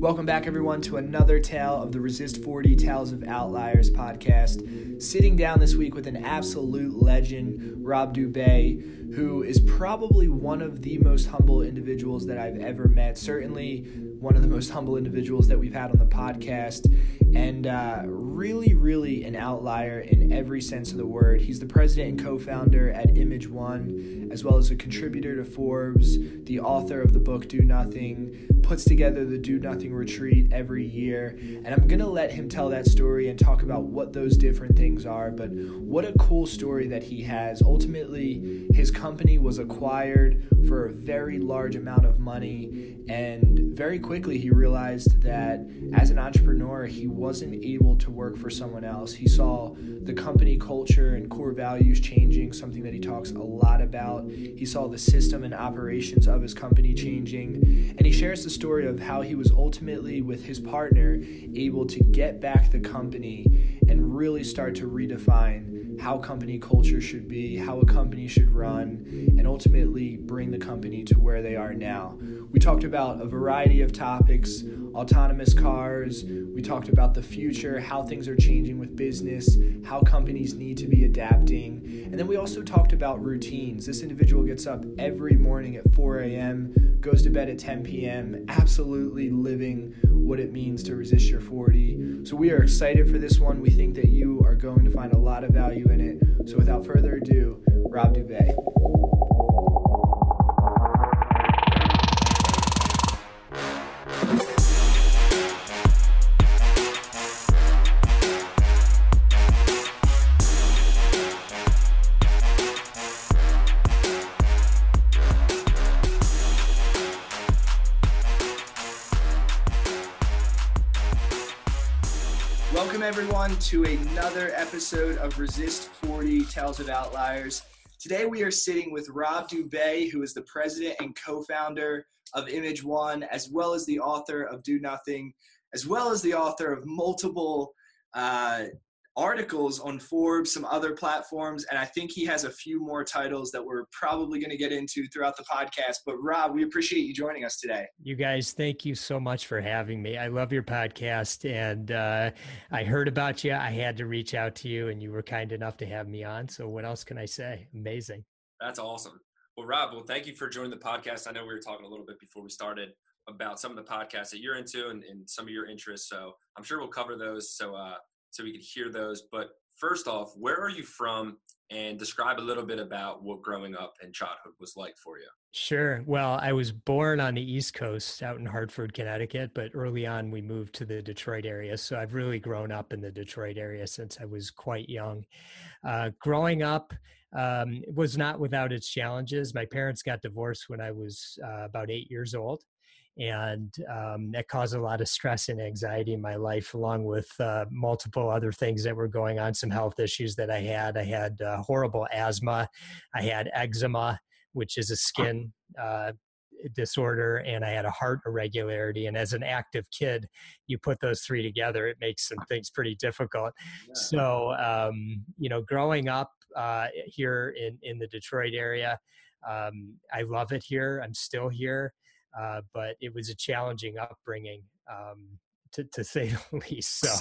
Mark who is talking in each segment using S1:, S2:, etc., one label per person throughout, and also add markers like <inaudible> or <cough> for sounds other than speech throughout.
S1: Welcome back, everyone, to another tale of the Resist 40 Tales of Outliers podcast. Sitting down this week with an absolute legend, Rob Dube, who is probably one of the most humble individuals that I've ever met. Certainly, one of the most humble individuals that we've had on the podcast, and uh, really, really an outlier in every sense of the word. He's the president and co founder at imageOne, as well as a contributor to Forbes, the author of the book Do Nothing, puts together the Do Nothing retreat every year. And I'm going to let him tell that story and talk about what those different things are. But what a cool story that he has. Ultimately, his company was acquired for a very large amount of money. And very quickly, he realized that as an entrepreneur, he wasn't able to work for someone else. He saw the company culture and core values changing, something that he talks a lot about. He saw the system and operations of his company changing. And he shares the story of how he was ultimately, with his partner, able to get back the company and really start to redefine how company culture should be, how a company should run, and ultimately bring the company to where they are now. We talked about a variety of topics autonomous cars, we talked about the future, how things are changing with business, how companies need to be adapting, and then we also talked about routines. This individual gets up every morning at 4 a.m., goes to bed at 10 p.m., absolutely living what it means to resist your 40. So we are excited for this one. We think that you are going to find a lot of value in it. So without further ado, Rob Dube. Everyone, to another episode of Resist 40 Tales of Outliers. Today, we are sitting with Rob Dube, who is the president and co founder of imageOne, as well as the author of Do Nothing, as well as the author of multiple uh, articles on Forbes, some other platforms, and I think he has a few more titles that we're probably going to get into throughout the podcast. But Rob, we appreciate you joining us today.
S2: You guys, thank you so much for having me. I love your podcast, and uh, I heard about you. I had to reach out to you, and you were kind enough to have me on. So, what else can I say? Amazing.
S3: That's awesome. Well, Rob, well, thank you for joining the podcast. I know we were talking a little bit before we started about some of the podcasts that you're into and, and some of your interests. So I'm sure we'll cover those. So uh, so we could hear those. But first off, where are you from? And describe a little bit about what growing up in childhood was like for you.
S2: Sure. Well, I was born on the East Coast out in Hartford, Connecticut, but early on we moved to the Detroit area. So I've really grown up in the Detroit area since I was quite young. Uh, growing up, um, was not without its challenges. My parents got divorced when I was uh, about eight years old and um, that caused a lot of stress and anxiety in my life along with uh, multiple other things that were going on some health issues that i had. I had uh, horrible asthma. I had eczema which is a skin uh, disorder and i had a heart irregularity and as an active kid you put those three together it makes some things pretty difficult. Yeah. so um, you know growing up uh, here in, in the detroit area um, i love it here. I'm still here uh, but it was a challenging upbringing. Um, to, to, <laughs> say the least. So,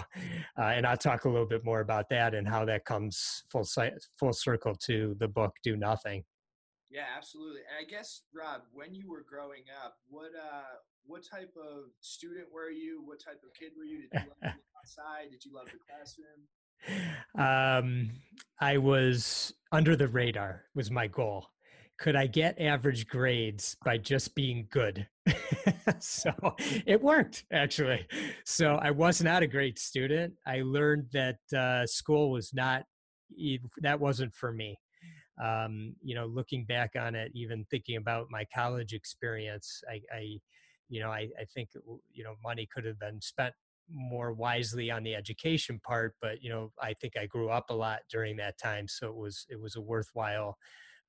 S2: uh, and I'll talk a little bit more about that and how that comes full full circle to the book "Do Nothing."
S1: Yeah, absolutely. And I guess Rob, when you were growing up, what uh, what type of student were you? What type of kid were you? Did you love <laughs> outside? Did you love the classroom?
S2: Um, I was under the radar. Was my goal could I get average grades by just being good? <laughs> so it worked actually. So I was not a great student. I learned that uh, school was not, that wasn't for me. Um, you know, looking back on it, even thinking about my college experience, I, I you know, I, I think, you know, money could have been spent more wisely on the education part, but, you know, I think I grew up a lot during that time. So it was, it was a worthwhile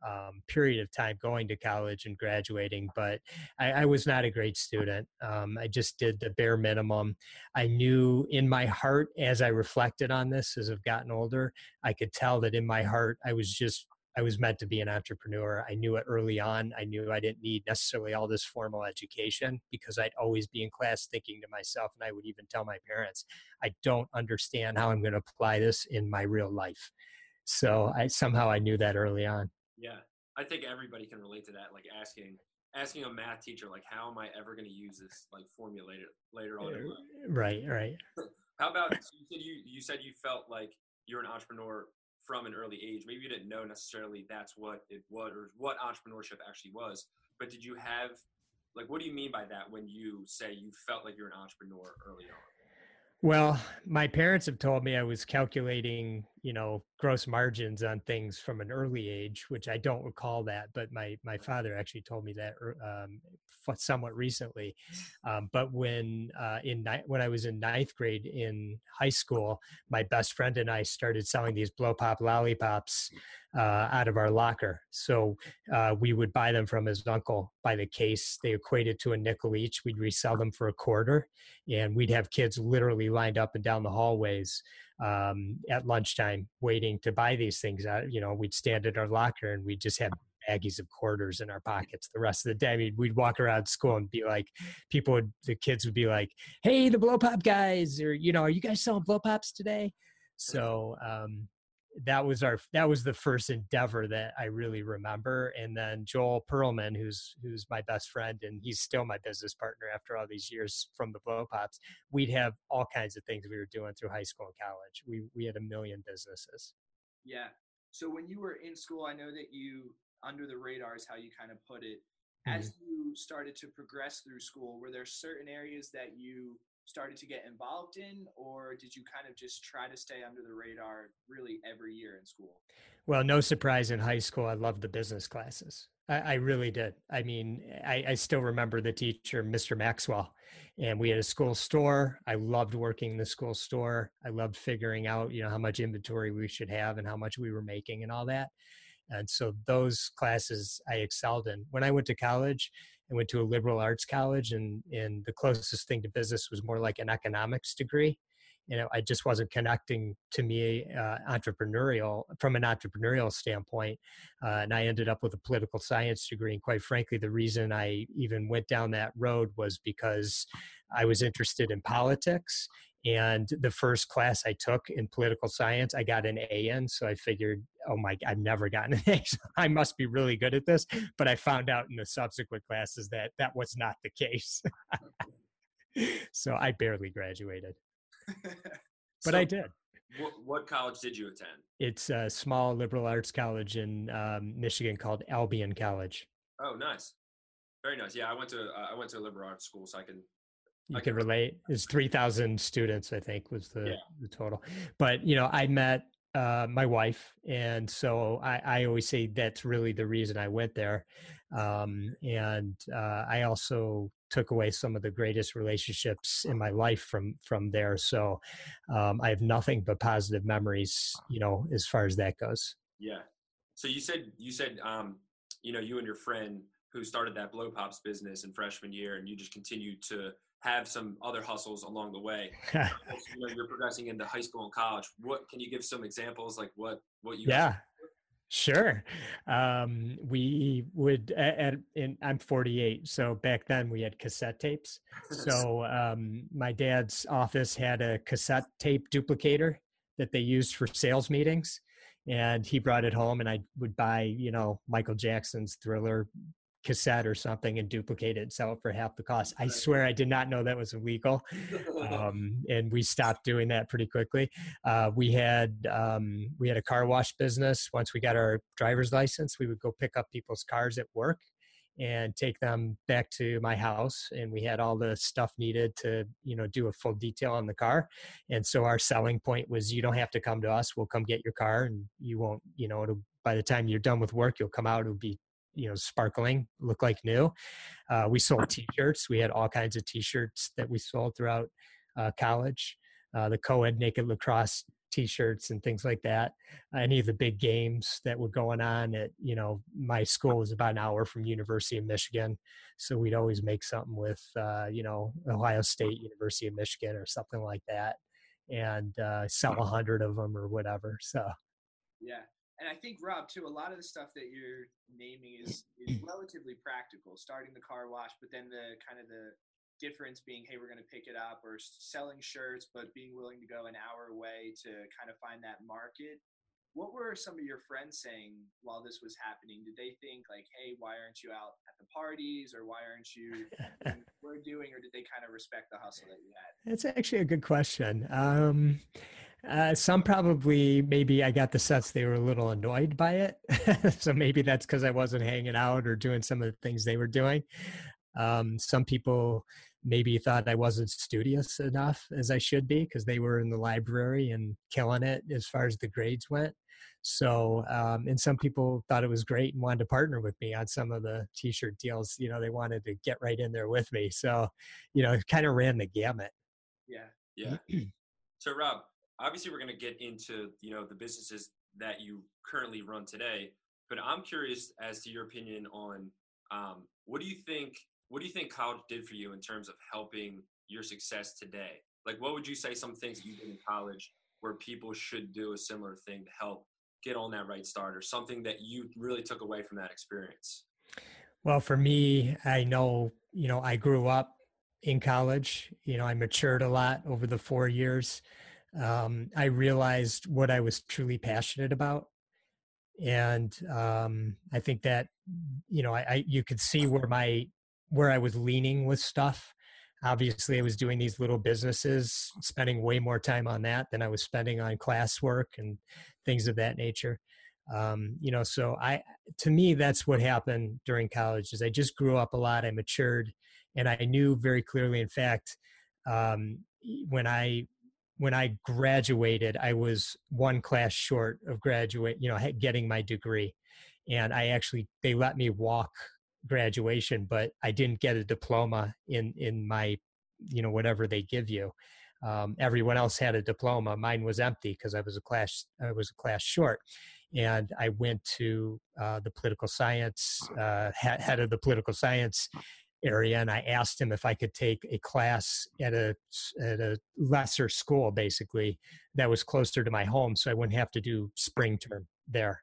S2: um, period of time going to college and graduating, but I, I was not a great student. Um, I just did the bare minimum. I knew in my heart, as I reflected on this as I've gotten older, I could tell that in my heart I was just I was meant to be an entrepreneur. I knew it early on. I knew I didn't need necessarily all this formal education because I'd always be in class thinking to myself, and I would even tell my parents, I don't understand how I'm going to apply this in my real life. So I somehow I knew that early on.
S3: Yeah. I think everybody can relate to that. Like asking, asking a math teacher, like, how am I ever going to use this like formula later, later on?
S2: Eh, right. Right. <laughs>
S3: how about, so you said you, you said you felt like you're an entrepreneur from an early age. Maybe you didn't know necessarily that's what it was or what entrepreneurship actually was. But did you have like what do you mean by that when you say you felt like you're an entrepreneur early on?
S2: Well, my parents have told me I was calculating, you know, gross margins on things from an early age, which I don't recall that, but my my father actually told me that er, um, somewhat recently. Um, but when uh, in ni- when I was in ninth grade in high school, my best friend and I started selling these blow pop lollipops uh, out of our locker. So uh, we would buy them from his uncle by the case. They equated to a nickel each. We'd resell them for a quarter, and we'd have kids literally lined up and down the hallways um, at lunchtime waiting to buy these things. Out, you know, we'd stand at our locker and we'd just have baggies of quarters in our pockets the rest of the day. I mean, we'd walk around school and be like, people would, the kids would be like, "Hey, the blow pop guys," or you know, "Are you guys selling blow pops today?" So um, that was our that was the first endeavor that I really remember. And then Joel Perlman, who's who's my best friend, and he's still my business partner after all these years from the Blow Pops. We'd have all kinds of things we were doing through high school and college. We we had a million businesses.
S1: Yeah. So when you were in school, I know that you under the radar is how you kind of put it. As mm-hmm. you started to progress through school, were there certain areas that you started to get involved in, or did you kind of just try to stay under the radar really every year in school?
S2: Well, no surprise in high school, I loved the business classes. I, I really did. I mean, I, I, still remember the teacher, Mr. Maxwell, and we had a school store. I loved working in the school store. I loved figuring out, you know, how much inventory we should have and how much we were making and all that. And so those classes I excelled in. When I went to college, I went to a liberal arts college, and and the closest thing to business was more like an economics degree. You know, I just wasn't connecting to me uh, entrepreneurial from an entrepreneurial standpoint, uh, and I ended up with a political science degree. And quite frankly, the reason I even went down that road was because I was interested in politics and the first class I took in political science, I got an A in. So I figured, oh my, I've never gotten an <laughs> A. So I must be really good at this. But I found out in the subsequent classes that that was not the case. <laughs> so I barely graduated. <laughs> but so I did.
S3: What, what, college did you attend?
S2: It's a small liberal arts college in um, Michigan called Albion College.
S3: Oh, nice. Very nice. Yeah, I went to uh, I went to a liberal arts school, so I can
S2: you can relate. It's three thousand students, I think, was the yeah. the total. But you know, I met uh, my wife, and so I, I always say that's really the reason I went there. Um, and uh, I also took away some of the greatest relationships in my life from from there. So um, I have nothing but positive memories, you know, as far as that goes.
S3: Yeah. So you said you said um, you know you and your friend who started that blow pops business in freshman year, and you just continued to have some other hustles along the way. <laughs> you know, you're progressing into high school and college. What can you give some examples like what what you
S2: Yeah. Sure. Um, we would, at, in, I'm 48. So back then we had cassette tapes. So <laughs> um, my dad's office had a cassette tape duplicator that they used for sales meetings. And he brought it home and I would buy, you know, Michael Jackson's thriller cassette or something and duplicate it and sell it for half the cost. I swear I did not know that was illegal. <laughs> Um, and we stopped doing that pretty quickly. Uh, we had um, we had a car wash business. Once we got our driver's license, we would go pick up people's cars at work and take them back to my house and we had all the stuff needed to you know do a full detail on the car and so our selling point was you don't have to come to us we'll come get your car and you won't you know it'll by the time you're done with work you'll come out it'll be you know sparkling look like new. Uh, we sold t-shirts. We had all kinds of t-shirts that we sold throughout uh, college. Uh, the co-ed naked lacrosse t-shirts and things like that. Any of the big games that were going on at you know my school was about an hour from university of michigan. So we'd always make something with uh, you know ohio state university of michigan or something like that and uh, sell a hundred of them or whatever so.
S1: Yeah and I think Rob too. A lot of the stuff that you're naming is is <clears throat> relatively practical. Starting the car wash, but then the kind of the difference being, hey, we're going to pick it up, or selling shirts, but being willing to go an hour away to kind of find that market. What were some of your friends saying while this was happening? Did they think like, hey, why aren't you out at the parties, or why aren't you <laughs> we're doing, or did they kind of respect the hustle that you had?
S2: That's actually a good question. Um, uh, some probably maybe I got the sense they were a little annoyed by it. <laughs> so maybe that's because I wasn't hanging out or doing some of the things they were doing. Um, some people maybe thought I wasn't studious enough as I should be because they were in the library and killing it as far as the grades went. So, um, and some people thought it was great and wanted to partner with me on some of the t-shirt deals. You know, they wanted to get right in there with me. So, you know, it kind of ran the gamut.
S1: Yeah.
S3: Yeah. <clears throat> so Rob, obviously we're going to get into you know the businesses that you currently run today but i'm curious as to your opinion on um, what do you think what do you think college did for you in terms of helping your success today? Like what would you say some things you did in college where people should do a similar thing to help get on that right start or something that you really took away from that experience?
S2: Well for me i know you know i grew up in college. You know i matured a lot over the four years um, I realized what I was truly passionate about. And um, I think that, you know, I, I, you could see where my, where I was leaning with stuff. Obviously, I was doing these little businesses, spending way more time on that than I was spending on classwork and things of that nature. Um, you know, so I, to me, that's what happened during college. Is I just grew up a lot. I matured, and I knew very clearly. In fact, um, when I when I graduated, I was one class short of graduate, you know, getting my degree. And I actually, they let me walk graduation, but I didn't get a diploma in, in my, you know, whatever they give you. Um, everyone else had a diploma. Mine was empty because I was a class, I was a class short. And I went to uh, the political science, uh, head of the political science area and I asked him if I could take a class at a at a lesser school basically that was closer to my home so I wouldn't have to do spring term there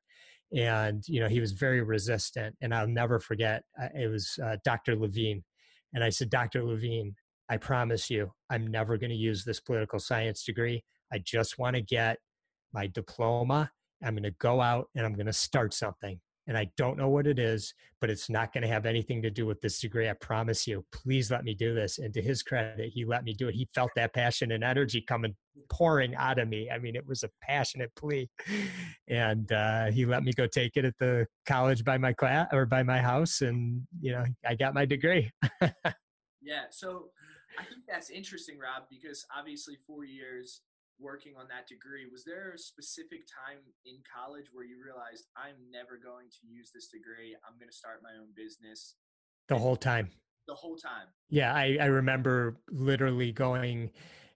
S2: and you know he was very resistant and I'll never forget uh, it was uh, Dr. Levine and I said Dr. Levine I promise you I'm never going to use this political science degree I just want to get my diploma I'm going to go out and I'm going to start something and I don't know what it is, but it's not going to have anything to do with this degree. I promise you. Please let me do this. And to his credit, he let me do it. He felt that passion and energy coming pouring out of me. I mean, it was a passionate plea, and uh, he let me go take it at the college by my class or by my house, and you know, I got my degree. <laughs>
S1: yeah. So I think that's interesting, Rob, because obviously four years working on that degree was there a specific time in college where you realized i'm never going to use this degree. I'm going to start my own business
S2: the whole time.
S1: The whole time.
S2: Yeah i, I remember literally going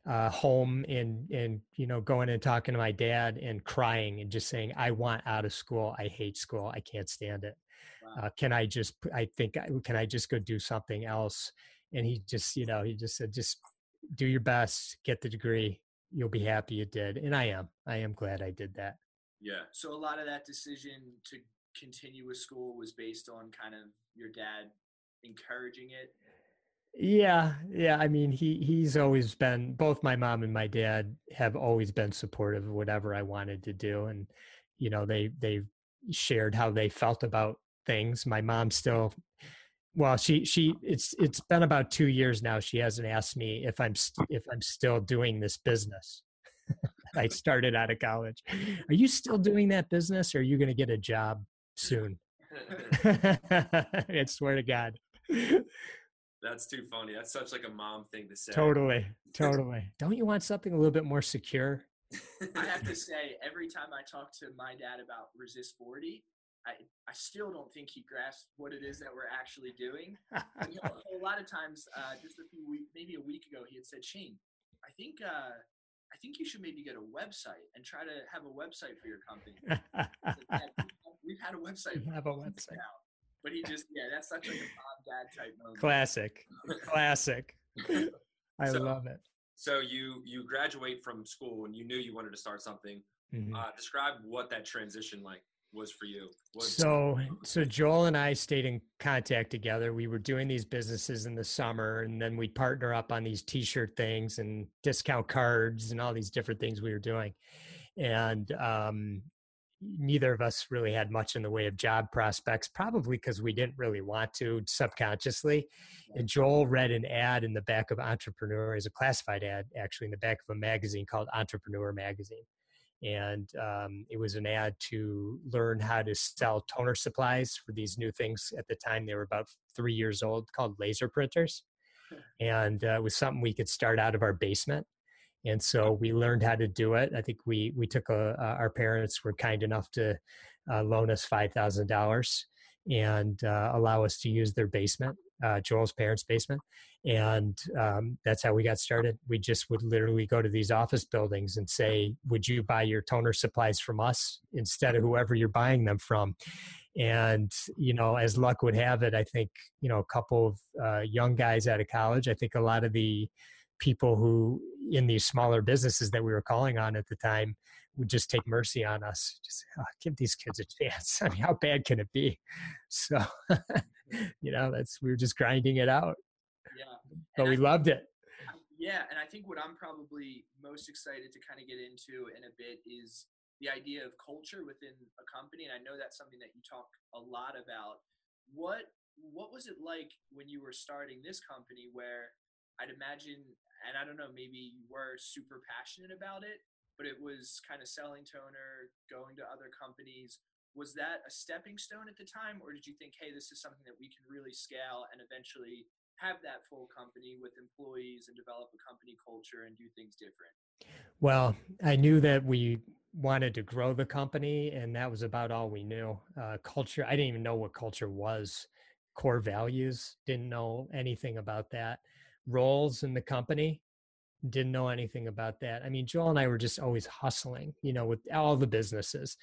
S2: uh, home and and you know going and talking to my dad and crying and just saying i want out of school. I hate school. I can't stand it. Wow. uh, can i just i think can i just go do something else? And he just you know he just said just do your best. Get the degree you'll be happy you did. And I am. I am glad I did that.
S1: Yeah. So a lot of that decision to continue with school was based on kind of your dad encouraging it.
S2: Yeah, yeah. I mean, he he's always been both my mom and my dad have always been supportive of whatever I wanted to do, and you know they they shared how they felt about things. My mom still well she she it's it's been about two years now. She hasn't asked me if i'm st- if i'm still doing this business. <laughs> I started out of college. Are you still doing that business or are you going to get a job soon? <laughs> I swear to god.
S3: That's too funny. That's such like a mom thing to say.
S2: Totally <laughs> totally. Don't you want something a little bit more secure?
S1: I have to say every time i talk to my dad about resist 40 I, I still don't think he grasps what it is that we're actually doing. <laughs> you know, a lot of times, uh, just a few weeks, maybe a week ago, he had said, Shane, I think, uh, I think you should maybe get a website and try to have a website for your company. said, <laughs> we've had a website.
S2: We have a website.
S1: Now. But he just, yeah, that's such like a mom dad type moment.
S2: Classic. Classic. <laughs> I
S3: so,
S2: love it.
S3: So you you graduate from school and you knew you wanted to start something. Mm-hmm. Uh, describe what that transition like was for you?
S2: so, so Joel and I stayed in contact together. We were doing these businesses in the summer, and then we'd partner up on these T-shirt things and discount cards and all these different things we were doing. And um, neither of us really had much in the way of job prospects, probably because we didn't really want to subconsciously. And Joel read an ad in the back of Entrepreneur, as a classified ad, actually, in the back of a magazine called Entrepreneur Magazine and um, it was an ad to learn how to sell toner supplies for these new things. At the time they were about three years old called laser printers. <laughs> And uh, it was something we could start out of our basement. And so we learned how to do it. I think we we took a, uh, our parents were kind enough to uh, loan us $5000 and uh, allow us to use their basement uh, Joel's parents' basement, and um, that's how we got started. We just would literally go to these office buildings and say, "Would you buy your toner supplies from us instead of whoever you're buying them from?" And you know, as luck would have it, I think you know a couple of uh, young guys out of college. I think a lot of the people who in these smaller businesses that we were calling on at the time would just take mercy on us. Just oh, give these kids a chance. <laughs> I mean, how bad can it be? So <laughs> you know, that's we were just grinding it out. But we loved it.
S1: Yeah, and I think what I'm probably most excited to kind of get into in a bit is the idea of culture within a company and I know that's something that you talk a lot about. What what was it like when you were starting this company where I'd imagine and I don't know maybe you were super passionate about it, but it was kind of selling toner, going to other companies was that a stepping stone at the time or did you think hey this is something that we can really scale and eventually have that full company with employees and develop a company culture and do things different?
S2: Well i knew that we wanted to grow the company and that was about all we knew. Uh, culture i didn't even know what culture was. Core values didn't know anything about that. Roles in the company didn't know anything about that. I mean, Joel and I were just always hustling, you know, with all the businesses.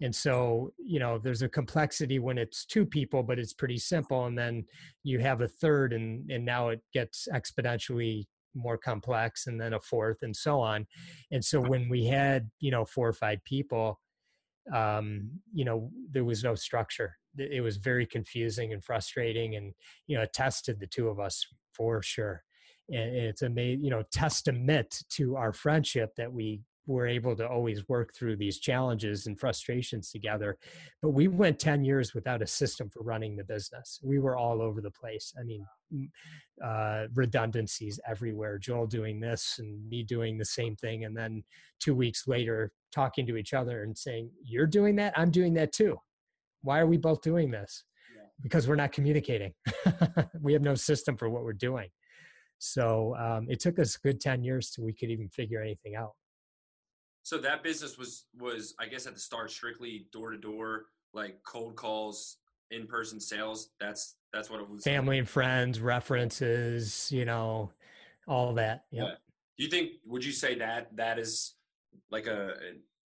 S2: And so, you know, there's a complexity when it's two people, but it's pretty simple. And then you have a third and and now it gets exponentially more complex and then a fourth and so on. And so when we had, you know, four or five people, um, you know, there was no structure. It was very confusing and frustrating and, you know, it tested the two of us for sure and it's a you know testament to our friendship that we were able to always work through these challenges and frustrations together. But we went 10 years without a system for running the business. We were all over the place. I mean uh, redundancies everywhere joel doing this and me doing the same thing and then two weeks later talking to each other and saying you're doing that i'm doing that too. Why are we both doing this? Because we're not communicating. <laughs> We have no system for what we're doing so um, it took us a good 10 years till we could even figure anything out.
S3: So that business was, was I guess at the start, strictly door to door, like cold calls, in person sales. That's, that's what it was.
S2: Family and friends, references, you know, all that. Yep. Yeah.
S3: Do you think, would you say that that is like a,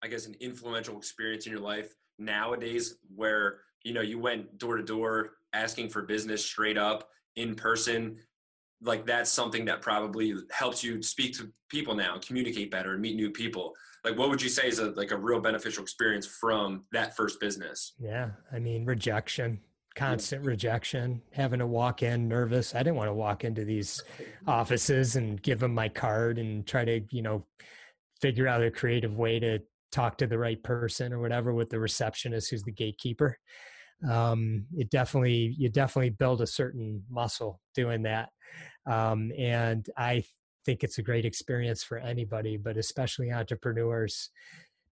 S3: I guess, an influential experience in your life nowadays where, you know, you went door to door asking for business straight up in person like that's something that probably helps you speak to people now communicate better and meet new people. Like what would you say is a like a real beneficial experience from that first business?
S2: Yeah i mean rejection constant yeah. rejection having to walk in nervous. I didn't want to walk into these offices and give them my card and try to you know figure out a creative way to talk to the right person or whatever with the receptionist who's the gatekeeper. Um, it definitely you definitely build a certain muscle doing that um, and I think it's a great experience for anybody, but especially entrepreneurs,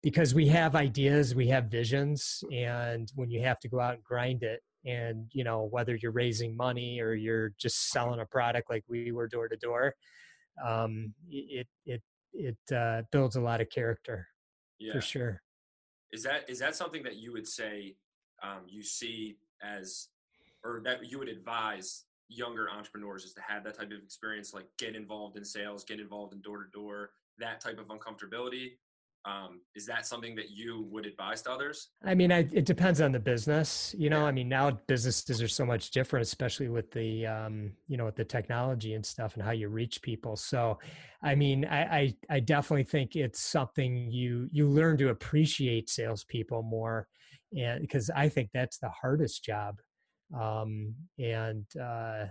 S2: because we have ideas, we have visions, and when you have to go out and grind it, and you know whether you're raising money or you're just selling a product like we were door to door, um, it it it uh, builds a lot of character yeah. for sure.
S3: Is that is that something that you would say um, you see as, or that you would advise younger entrepreneurs is to have that type of experience, like get involved in sales, get involved in door to door, that type of uncomfortability. Um, is that something that you would advise to others?
S2: I mean, I, it depends on the business. You know, yeah. I mean, now businesses are so much different, especially with the, um, you know, with the technology and stuff and how you reach people. So, I mean, I, I, I definitely think it's something you you learn to appreciate salespeople more and because I think that's the hardest job. Um, and uh,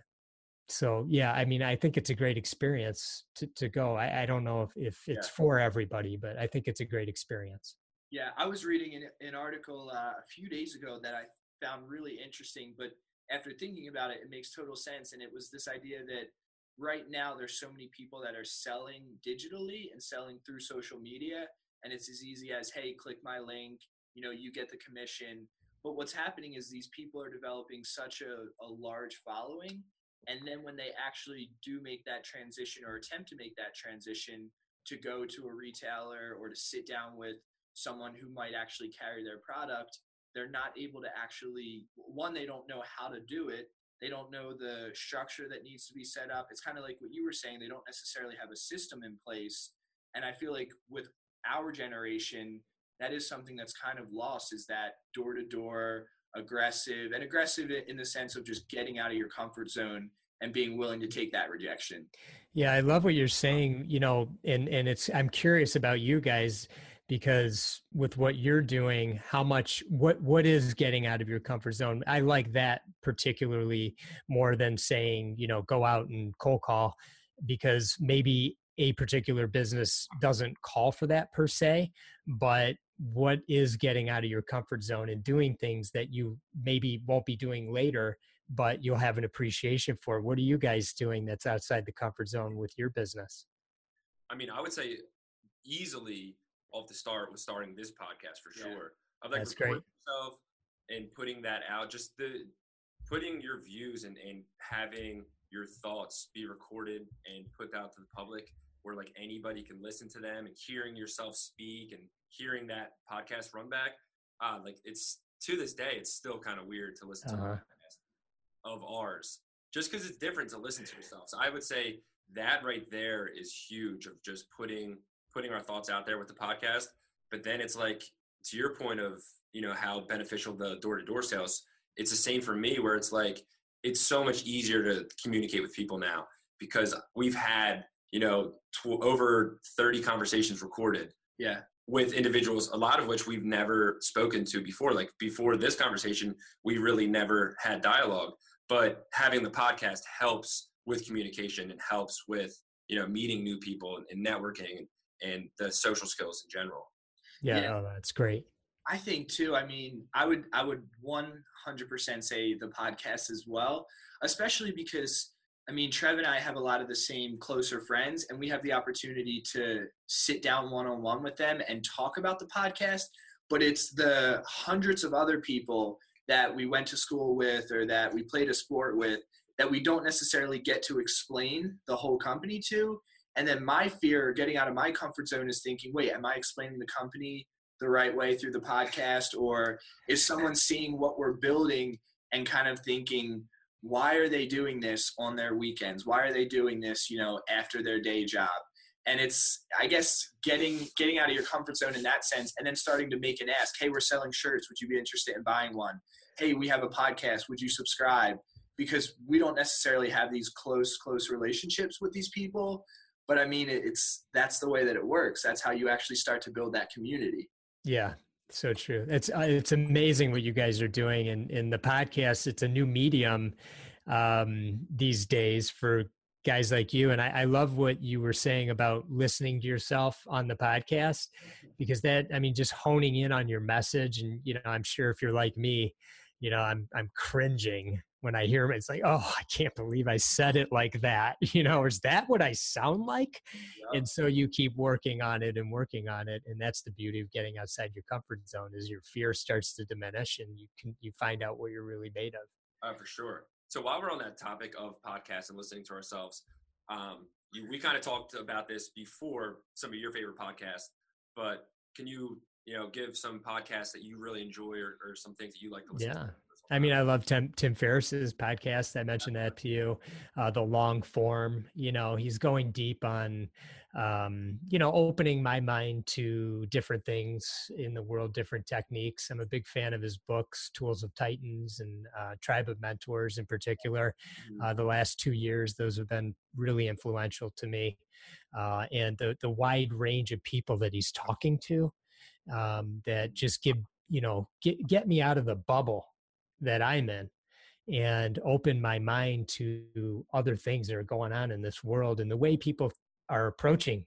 S2: so, yeah, I mean, I think it's a great experience to, to go. I, I don't know if, if it's yeah. for everybody, but I think it's a great experience.
S1: Yeah, I was reading an, an article uh, a few days ago that I found really interesting, but after thinking about it, it makes total sense. And it was this idea that right now there's so many people that are selling digitally and selling through social media and it's as easy as hey click my link you know you get the commission but what's happening is these people are developing such a, a large following and then when they actually do make that transition or attempt to make that transition to go to a retailer or to sit down with someone who might actually carry their product they're not able to actually one they don't know how to do it. They don't know the structure that needs to be set up. It's kind of like what you were saying they don't necessarily have a system in place. And i feel like with our generation that is something that's kind of lost is that door to door aggressive and aggressive in the sense of just getting out of your comfort zone and being willing to take that rejection.
S2: Yeah i love what you're saying you know and and it's i'm curious about you guys because with what you're doing how much what what is getting out of your comfort zone? I like that particularly more than saying you know go out and cold call because maybe a particular business doesn't call for that per se but what is getting out of your comfort zone and doing things that you maybe won't be doing later but you'll have an appreciation for what are you guys doing that's outside the comfort zone with your business
S3: i mean i would say easily off the start with starting this podcast for sure. Yeah. Of like That's recording great. yourself and putting that out, just the putting your views and, and having your thoughts be recorded and put out to the public where like anybody can listen to them and hearing yourself speak and hearing that podcast run back. Uh, like it's to this day, it's still kind of weird to listen uh-huh. to podcast of ours just because it's different to listen to yourself. So I would say that right there is huge of just putting putting our thoughts out there with the podcast. But then it's like to your point of you know how beneficial the door to door sales. It's the same for me where it's like it's so much easier to communicate with people now because we've had you know tw- over 30 conversations recorded
S1: yeah
S3: with individuals a lot of which we've never spoken to before like before this conversation we really never had dialogue but having the podcast helps with communication and helps with you know meeting new people and networking and the social skills in general.
S2: Yeah, yeah. Oh, that's great.
S1: I think too. I mean, I would I would 100% say the podcast as well, especially because I mean, Trev and I have a lot of the same closer friends, and we have the opportunity to sit down one on one with them and talk about the podcast. But it's the hundreds of other people that we went to school with or that we played a sport with that we don't necessarily get to explain the whole company to. And then my fear getting out of my comfort zone is thinking, wait, am I explaining the company the right way through the podcast? Or is someone seeing what we're building and kind of thinking, why are they doing this on their weekends? Why are they doing this, you know, after their day job? And it's, I guess, getting getting out of your comfort zone in that sense, and then starting to make an ask. Hey, we're selling shirts. Would you be interested in buying one? Hey, we have a podcast. Would you subscribe? Because we don't necessarily have these close, close relationships with these people but i mean it's that's the way that it works that's how you actually start to build that community
S2: yeah so true. It's uh, it's amazing what you guys are doing and in the podcast. It's a new medium um, these days for guys like you. And I, I love what you were saying about listening to yourself on the podcast because that i mean just honing in on your message. And you know i'm sure if you're like me you know i'm i'm cringing when I hear him, it's like, oh, I can't believe I said it like that. <laughs> You know, is that what I sound like? Yeah. And so you keep working on it and working on it. And that's the beauty of getting outside your comfort zone is your fear starts to diminish and you can you find out what you're really made of.
S3: Uh, for sure. So while we're on that topic of podcasts and listening to ourselves, um, you, we kind of talked about this before some of your favorite podcasts, but can you, you know, give some podcasts that you really enjoy or, or some things that you like to listen
S2: yeah.
S3: to?
S2: I mean, I love Tim Tim Ferriss's podcast. I mentioned that to you. Uh, the long form, you know, he's going deep on, um, you know, opening my mind to different things in the world, different techniques. I'm a big fan of his books, Tools of Titans and uh, Tribe of Mentors, in particular. Mm-hmm. Uh, the last two years, those have been really influential to me, uh, and the the wide range of people that he's talking to, um, that just give you know get get me out of the bubble that i'm in and open my mind to other things that are going on in this world and the way people are approaching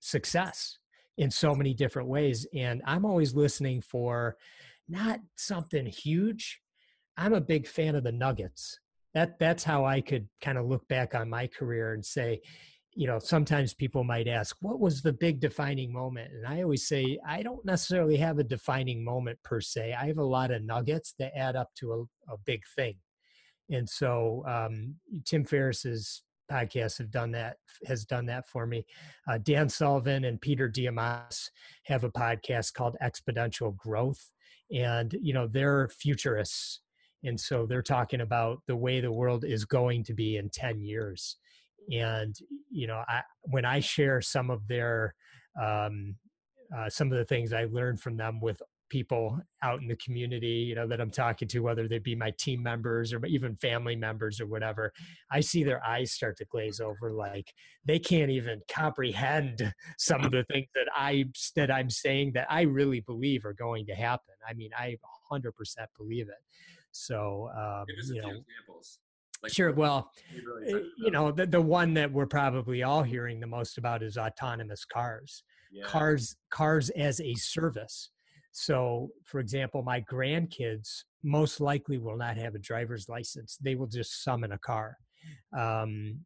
S2: success in so many different ways. And i'm always listening for not something huge. I'm a big fan of the nuggets. That that's how i could kind of look back on my career and say you know sometimes people might ask what was the big defining moment? And i always say i don't necessarily have a defining moment per se. I have a lot of nuggets that add up to a, a big thing. And so um, tim ferriss's podcast have done that has done that for me. Uh, dan sullivan and peter diamandis have a podcast called exponential growth and you know they're futurists. And so they're talking about the way the world is going to be in 10 years and you know I, when i share some of their um, uh, some of the things i learned from them with people out in the community you know that i'm talking to whether they be my team members or even family members or whatever i see their eyes start to glaze over like they can't even comprehend <laughs> some of the things that i that i'm saying that i really believe are going to happen. I mean i 100% believe it. So um, you know examples like, sure. Well, really eh, you know, the, the one that we're probably all hearing the most about is autonomous cars. Yeah. Cars, cars as a service. So, for example, my grandkids most likely will not have a driver's license. They will just summon a car. Um,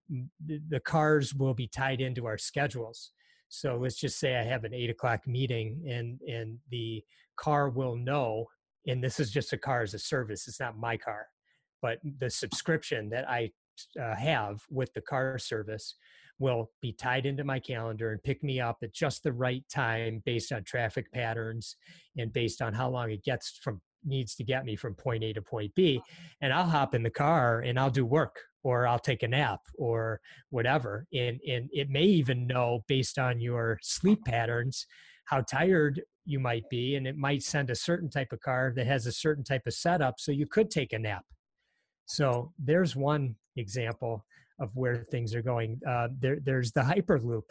S2: the, the cars will be tied into our schedules. So let's just say I have an eight o'clock meeting, and and the car will know. And this is just a car as a service. It's not my car but the subscription that I uh, have with the car service will be tied into my calendar and pick me up at just the right time based on traffic patterns and based on how long it gets from needs to get me from point A to point B. And I'll hop in the car and I'll do work or I'll take a nap or whatever. And, and it may even know based on your sleep patterns how tired you might be. And it might send a certain type of car that has a certain type of setup. So you could take a nap so there's one example of where things are going. Uh, there, there's the Hyperloop,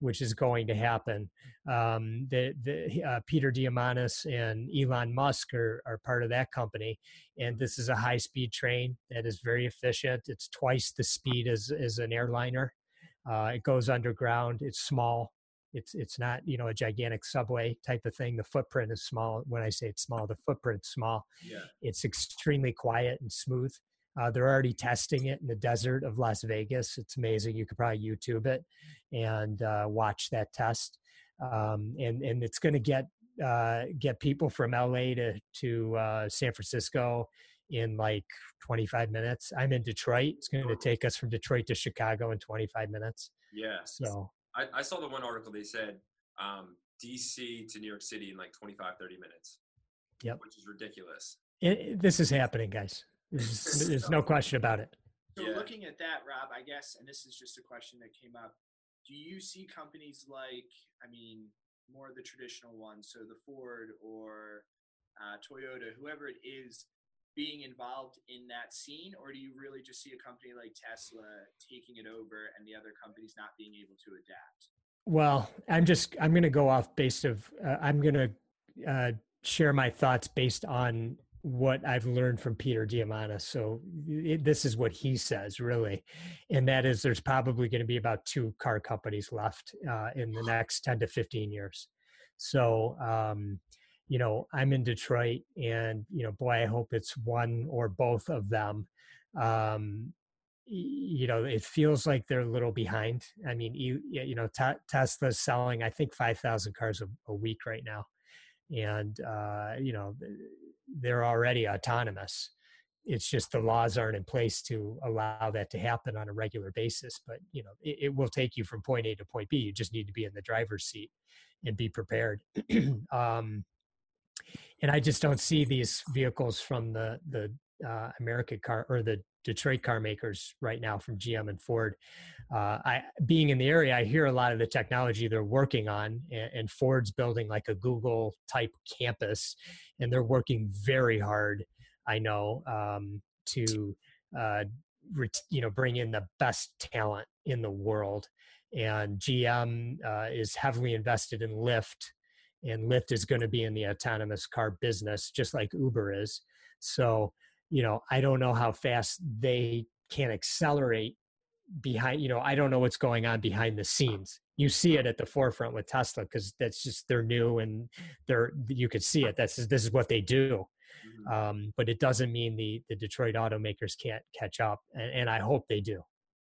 S2: which is going to happen. Um, the, the uh, Peter Diamandis and Elon Musk are, are part of that company, and this is a high-speed train that is very efficient. It's twice the speed as, as an airliner. Uh, it goes underground. It's small. It's it's not you know a gigantic subway type of thing. The footprint is small. When I say it's small, the footprint's small. Yeah. It's extremely quiet and smooth. Uh, they're already testing it in the desert of Las Vegas. It's amazing. You could probably YouTube it and uh, watch that test. Um, and and it's going to get uh, get people from LA to to uh, San Francisco in like 25 minutes. I'm in Detroit. It's going to take us from Detroit to Chicago in 25 minutes.
S3: Yeah. So I, I saw the one article they said um, DC to New York City in like 25 30 minutes.
S2: Yep.
S3: Which is ridiculous.
S2: It, this is happening, guys. There's, there's no question about it.
S1: So yeah. looking at that, Rob, I guess, and this is just a question that came up. Do you see companies like, I mean, more of the traditional ones, so the Ford or uh, Toyota, whoever it is, being involved in that scene, or do you really just see a company like Tesla taking it over and the other companies not being able to adapt?
S2: Well, I'm just I'm going to go off based of uh, I'm going to uh, share my thoughts based on what I've learned from Peter Diamandis. So it, this is what he says, really, and that is there's probably going to be about two car companies left uh, in the next 10 to 15 years. So, um, you know, I'm in Detroit, and you know, boy, I hope it's one or both of them. Um, you know, it feels like they're a little behind. I mean, you you know, Tesla's selling I think 5,000 cars a, a week right now, and uh, you know they're already autonomous. It's just the laws aren't in place to allow that to happen on a regular basis. But you know, it, it will take you from point A to point B. You just need to be in the driver's seat and be prepared. <clears throat> um, and I just don't see these vehicles from the the uh, car or the Detroit car makers right now from GM and Ford. Uh, I being in the area, I hear a lot of the technology they're working on, and, and Ford's building like a Google type campus, and they're working very hard. I know um, to uh, you know bring in the best talent in the world, and GM uh, is heavily invested in Lyft and Lyft is going to be in the autonomous car business, just like Uber is. So, you know, I don't know how fast they can accelerate behind, you know, I don't know what's going on behind the scenes. You see it at the forefront with Tesla because that's just they're new and they're you could see it. That's this is what they do. Mm-hmm. Um, but it doesn't mean the the Detroit automakers can't catch up, and, and I hope they do.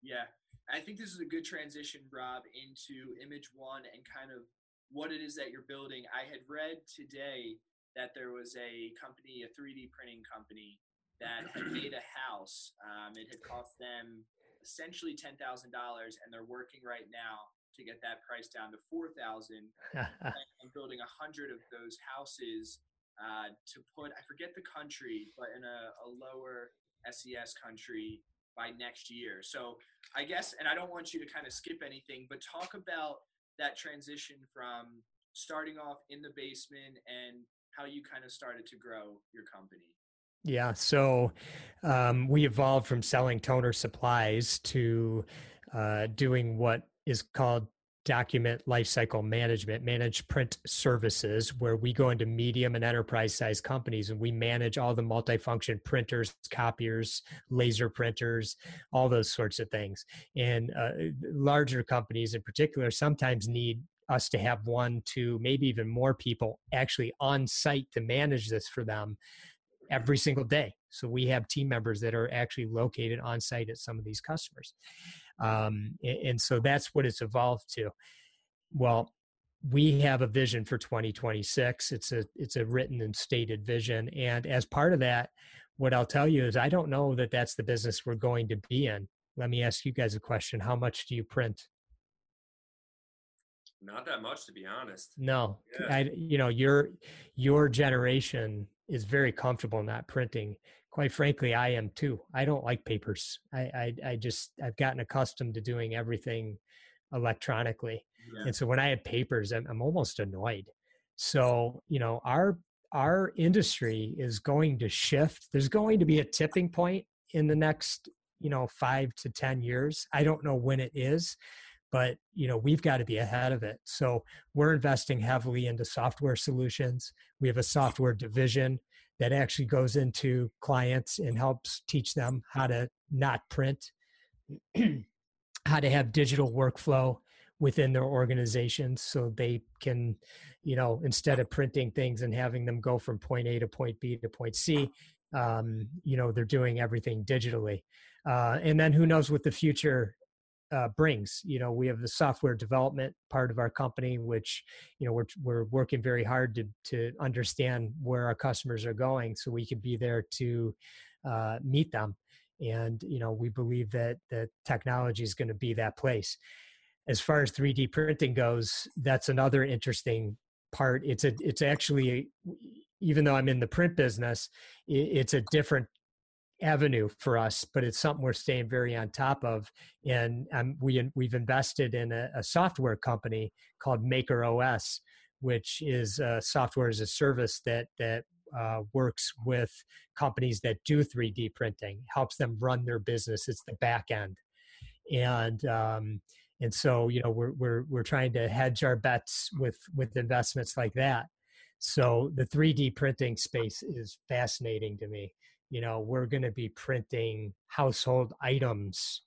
S1: Yeah, I think this is a good transition, Rob, into imageOne and kind of what it is that you're building. I had read today that there was a company, a 3D printing company, that had made a <clears throat> house. Um, it had cost them essentially ten thousand dollars, and they're working right now to get that price down to four thousand. <laughs> and building a hundred of those houses uh, to put. I forget the country, but in a, a lower SES country by next year. So I guess, and I don't want you to kind of skip anything, but talk about that transition from starting off in the basement and how you kind of started to grow your company.
S2: Yeah, so um, we evolved from selling toner supplies to uh, doing what is called document lifecycle management, managed print services, where we go into medium and enterprise size companies and we manage all the multifunction printers, copiers, laser printers, all those sorts of things. And uh, larger companies in particular sometimes need us to have one, two, maybe even more people actually on site to manage this for them every single day. So we have team members that are actually located on site at some of these customers. Um, and so that's what it's evolved to. Well, we have a vision for 2026. It's a it's a written and stated vision, and as part of that, what I'll tell you is I don't know that that's the business we're going to be in. Let me ask you guys a question: How much do you print?
S3: Not that much, to be honest.
S2: No, yeah. I, you know your your generation is very comfortable not printing quite frankly, I am too. I don't like papers. I, I, I just, I've gotten accustomed to doing everything electronically. Yeah. And so when I have papers, I'm, I'm almost annoyed. So, you know, our, our industry is going to shift. There's going to be a tipping point in the next, you know, five to 10 years. I don't know when it is, but you know we've got to be ahead of it so we're investing heavily into software solutions we have a software division that actually goes into clients and helps teach them how to not print, <clears throat> how to have digital workflow within their organizations so they can, you know, instead of printing things and having them go from point A to point B to point C, um, you know, they're doing everything digitally. Uh, and then who knows what the future uh, brings. You know, we have the software development part of our company, which you know we're we're working very hard to to understand where our customers are going, so we can be there to uh, meet them. And you know, we believe that that technology is going to be that place. As far as 3D printing goes, that's another interesting part. It's a it's actually even though I'm in the print business, it's a different avenue for us, but it's something we're staying very on top of. And um, we we've invested in a, a, software company called Maker OS, which is a software as a service that that uh, works with companies that do 3D printing, helps them run their business. It's the back end, and um, and so you know we're we're we're trying to hedge our bets with with investments like that. So the 3D printing space is fascinating to me you know we're going to be printing household items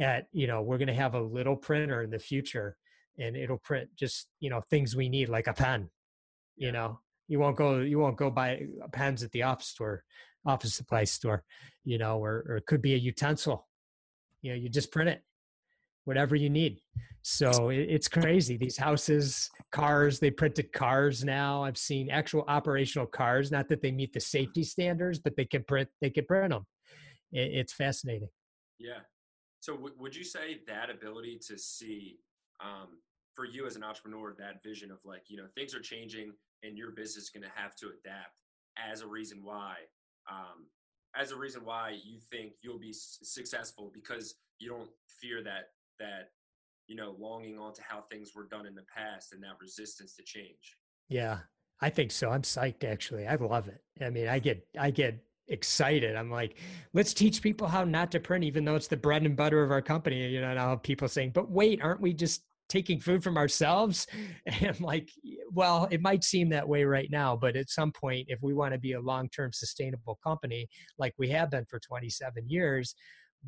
S2: at you know we're going to have a little printer in the future and it'll print just you know things we need like a pen you know? You won't go you won't go buy uh, pens at the office store office supply store you know or, or it could be a utensil. You know you just print it whatever you need. So it, it's crazy. These houses, cars, they printed cars now. I've seen actual operational cars. Not that they meet the safety standards, but they can print. They can print them. It, it's fascinating.
S3: Yeah. So w- would you say that ability to see, um, for you as an entrepreneur, that vision of like you know things are changing and your business is going to have to adapt as a reason why um, as a reason why you think you'll be successful because you don't fear that that you know longing on to how things were done in the past and that resistance to change.
S2: Yeah i think so. I'm psyched actually. I love it. I mean i get i get excited. I'm like let's teach people how not to print even though it's the bread and butter of our company you know now people saying but wait aren't we just taking food from ourselves? <laughs> And i'm like well, it might seem that way right now, but at some point, if we want to be a long term sustainable company like we have been for 27 years,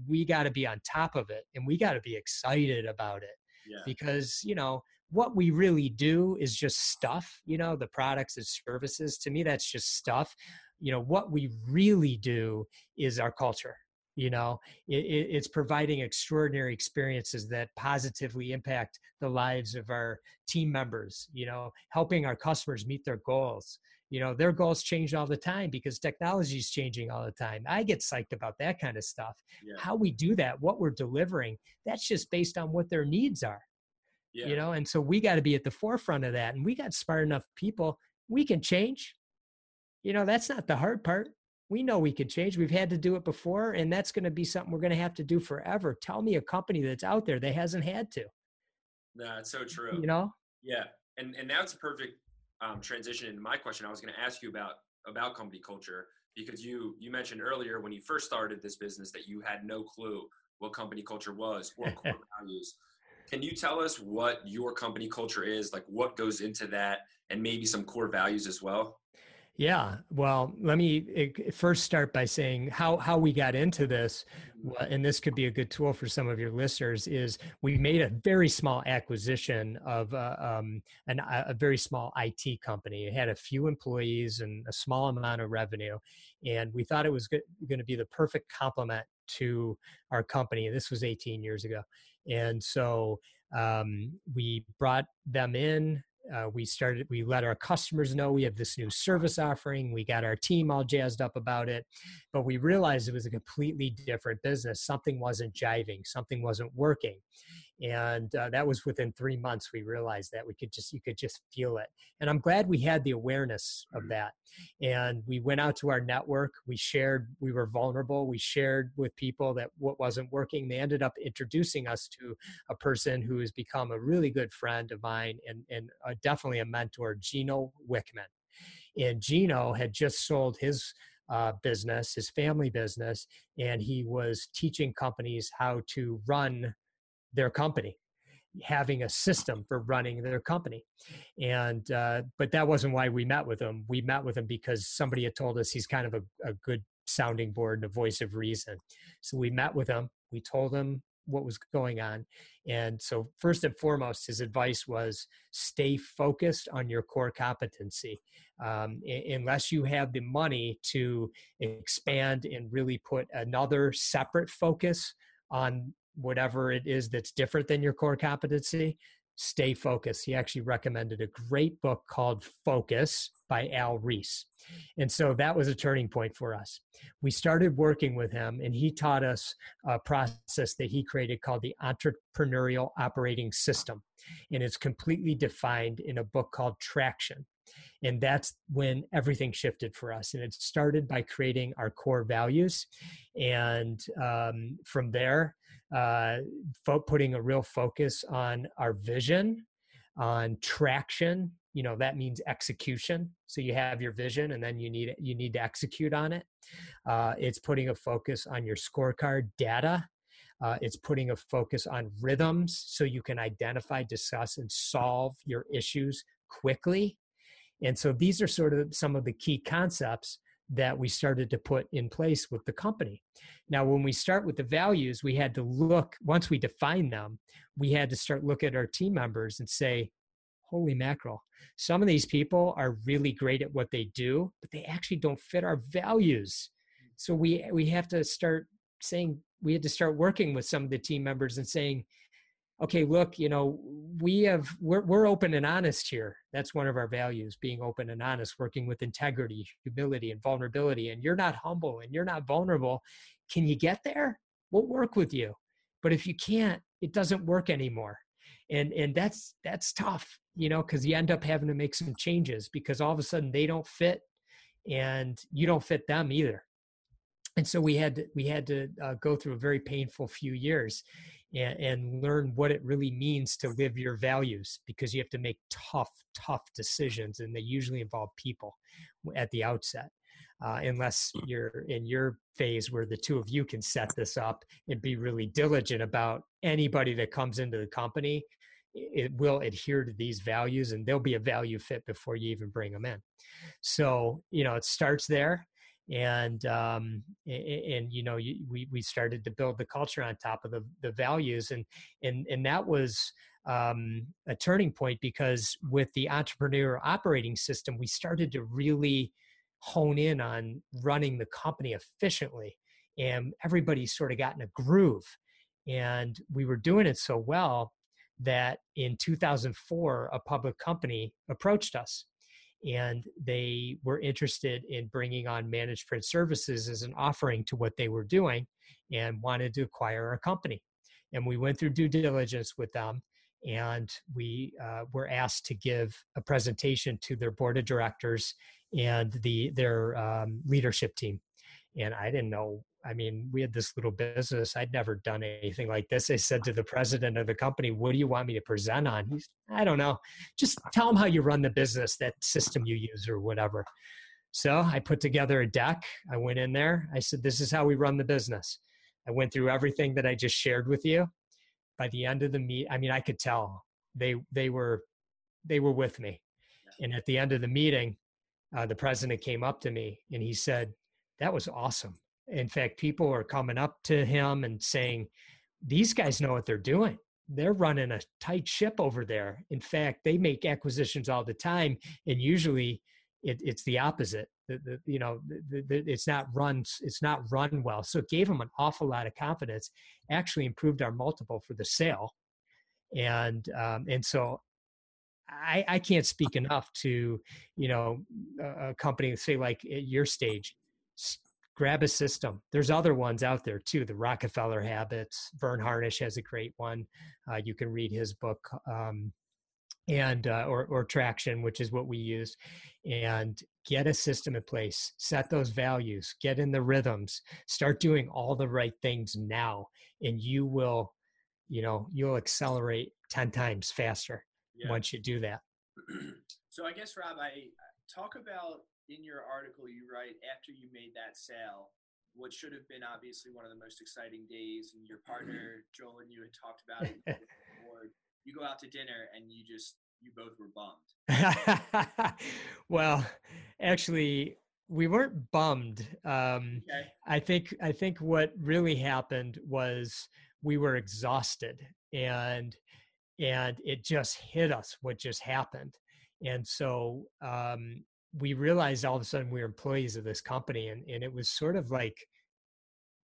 S2: we got to be on top of it and we got to be excited about it yeah. because, you know, what we really do is just stuff, you know, the products and services. To me, that's just stuff. You know, what we really do is our culture you know it, it's providing extraordinary experiences that positively impact the lives of our team members you know helping our customers meet their goals. You know their goals change all the time because technology is changing all the time. I get psyched about that kind of stuff. Yeah. how we do that what we're delivering that's just based on what their needs are yeah. you know and so we got to be at the forefront of that and we got smart enough people we can change. You know that's not the hard part we know we could change. We've had to do it before, and that's going to be something we're going to have to do forever. Tell me a company that's out there that hasn't had to.
S3: No, it's so true.
S2: You know?
S3: Yeah, and and it's a perfect um, transition into my question. I was going to ask you about about company culture because you you mentioned earlier when you first started this business that you had no clue what company culture was or <laughs> core values. Can you tell us what your company culture is, like what goes into that, and maybe some core values as well?
S2: Yeah, well, let me eh, first start by saying how how we got into this, and this could be a good tool for some of your listeners. Is we made a very small acquisition of uh, um, an, a very small IT company. It had a few employees and a small amount of revenue, and we thought it was going to be the perfect complement to our company. This was 18 years ago, and so um, we brought them in uh, we started we let our customers know we have this new service offering. We got our team all jazzed up about it but we realized it was a completely different business. Something wasn't jiving. Something wasn't working and uh, that was within three months we realized that we could just you could just feel it and i'm glad we had the awareness of mm. that and we went out to our network we shared we were vulnerable we shared with people that what wasn't working they ended up introducing us to a person who has become a really good friend of mine and, and uh, definitely a mentor gino wickman and gino had just sold his uh, business, his family business, and he was teaching companies how to run their company having a system for running their company. And uh, but that wasn't why we met with him. We met with him because somebody had told us he's kind of a, a good sounding board and a voice of reason. So we met with him. We told him what was going on. And so first and foremost his advice was stay focused on your core competency. Um, unless you have the money to expand and really put another separate focus on whatever it is that's different than your core competency, stay focused. He actually recommended a great book called Focus by Al Ries. And so that was a turning point for us. We started working with him, and he taught us a process that he created called the Entrepreneurial Operating System. And it's completely defined in a book called Traction. And that's when everything shifted for us. And it started by creating our core values. And um, from there, uh, putting a real focus on our vision, on traction. You know that means execution. So you have your vision, and then you need you need to execute on it. Uh, it's putting a focus on your scorecard data. Uh, it's putting a focus on rhythms so you can identify, discuss, and solve your issues quickly. And so these are sort of some of the key concepts that we started to put in place with the company. Now, when we start with the values, we had to look, once we define them, we had to start look at our team members and say, holy mackerel, some of these people are really great at what they do, but they actually don't fit our values. So we we have to start saying we had to start working with some of the team members and saying, okay look you know we have we're, we're open and honest here. That's one of our values being open and honest working with integrity humility and vulnerability. And you're not humble and you're not vulnerable. Can you get there? We'll work with you. But if you can't it doesn't work anymore. And and that's that's tough you know because you end up having to make some changes because all of a sudden they don't fit and you don't fit them either. And so we had to, we had to uh, go through a very painful few years and, and learn what it really means to live your values because you have to make tough, tough decisions, and they usually involve people at the outset. Uh, unless you're in your phase where the two of you can set this up and be really diligent about anybody that comes into the company it will adhere to these values and they'll be a value fit before you even bring them in so you know it starts there and um, and, you know we we started to build the culture on top of the the values and and and that was um, a turning point because with the entrepreneur operating system we started to really hone in on running the company efficiently and everybody sort of got in a groove and we were doing it so well that in 2004 a public company approached us and they were interested in bringing on managed print services as an offering to what they were doing and wanted to acquire a company. And we went through due diligence with them and we uh, were asked to give a presentation to their board of directors and the their um, leadership team and i didn't know I mean, we had this little business. I'd never done anything like this. I said to the president of the company, What do you want me to present on? He's, I don't know. Just tell him how you run the business, that system you use, or whatever. So I put together a deck. I went in there. I said, This is how we run the business. I went through everything that I just shared with you. By the end of the meet, I mean, I could tell they they were they were with me. And at the end of the meeting, uh, the president came up to me and he said, "That was awesome in fact, people are coming up to him and saying, These guys know what they're doing. They're running a tight ship over there. In fact, they make acquisitions all the time, and usually it, it's the opposite. The, the, you know, the, it's not run. It's not run well. So it gave them an awful lot of confidence. Actually, improved our multiple for the sale, and um, and so I, I can't speak enough to you know a, a company say like at your stage grab a system. There's other ones out there too. The Rockefeller Habits. Verne Harnish has a great one. Uh, you can read his book, um, and uh, or or Traction, which is what we use, and get a system in place. Set those values. Get in the rhythms. Start doing all the right things now, and you will, you know, you'll accelerate ten times faster yeah. once you do that. <clears throat>
S1: So I guess Rob, I talk about in your article, you write after you made that sale, what should have been obviously one of the most exciting days, and your partner <laughs> Joel and you had talked about it before. <laughs> You go out to dinner and you just you both were
S2: bummed. <laughs> well, actually, we weren't bummed. Um, okay. I think I think what really happened was we were exhausted and and it just hit us what just happened and so um, we realized all of a sudden we were employees of this company and, and it was sort of like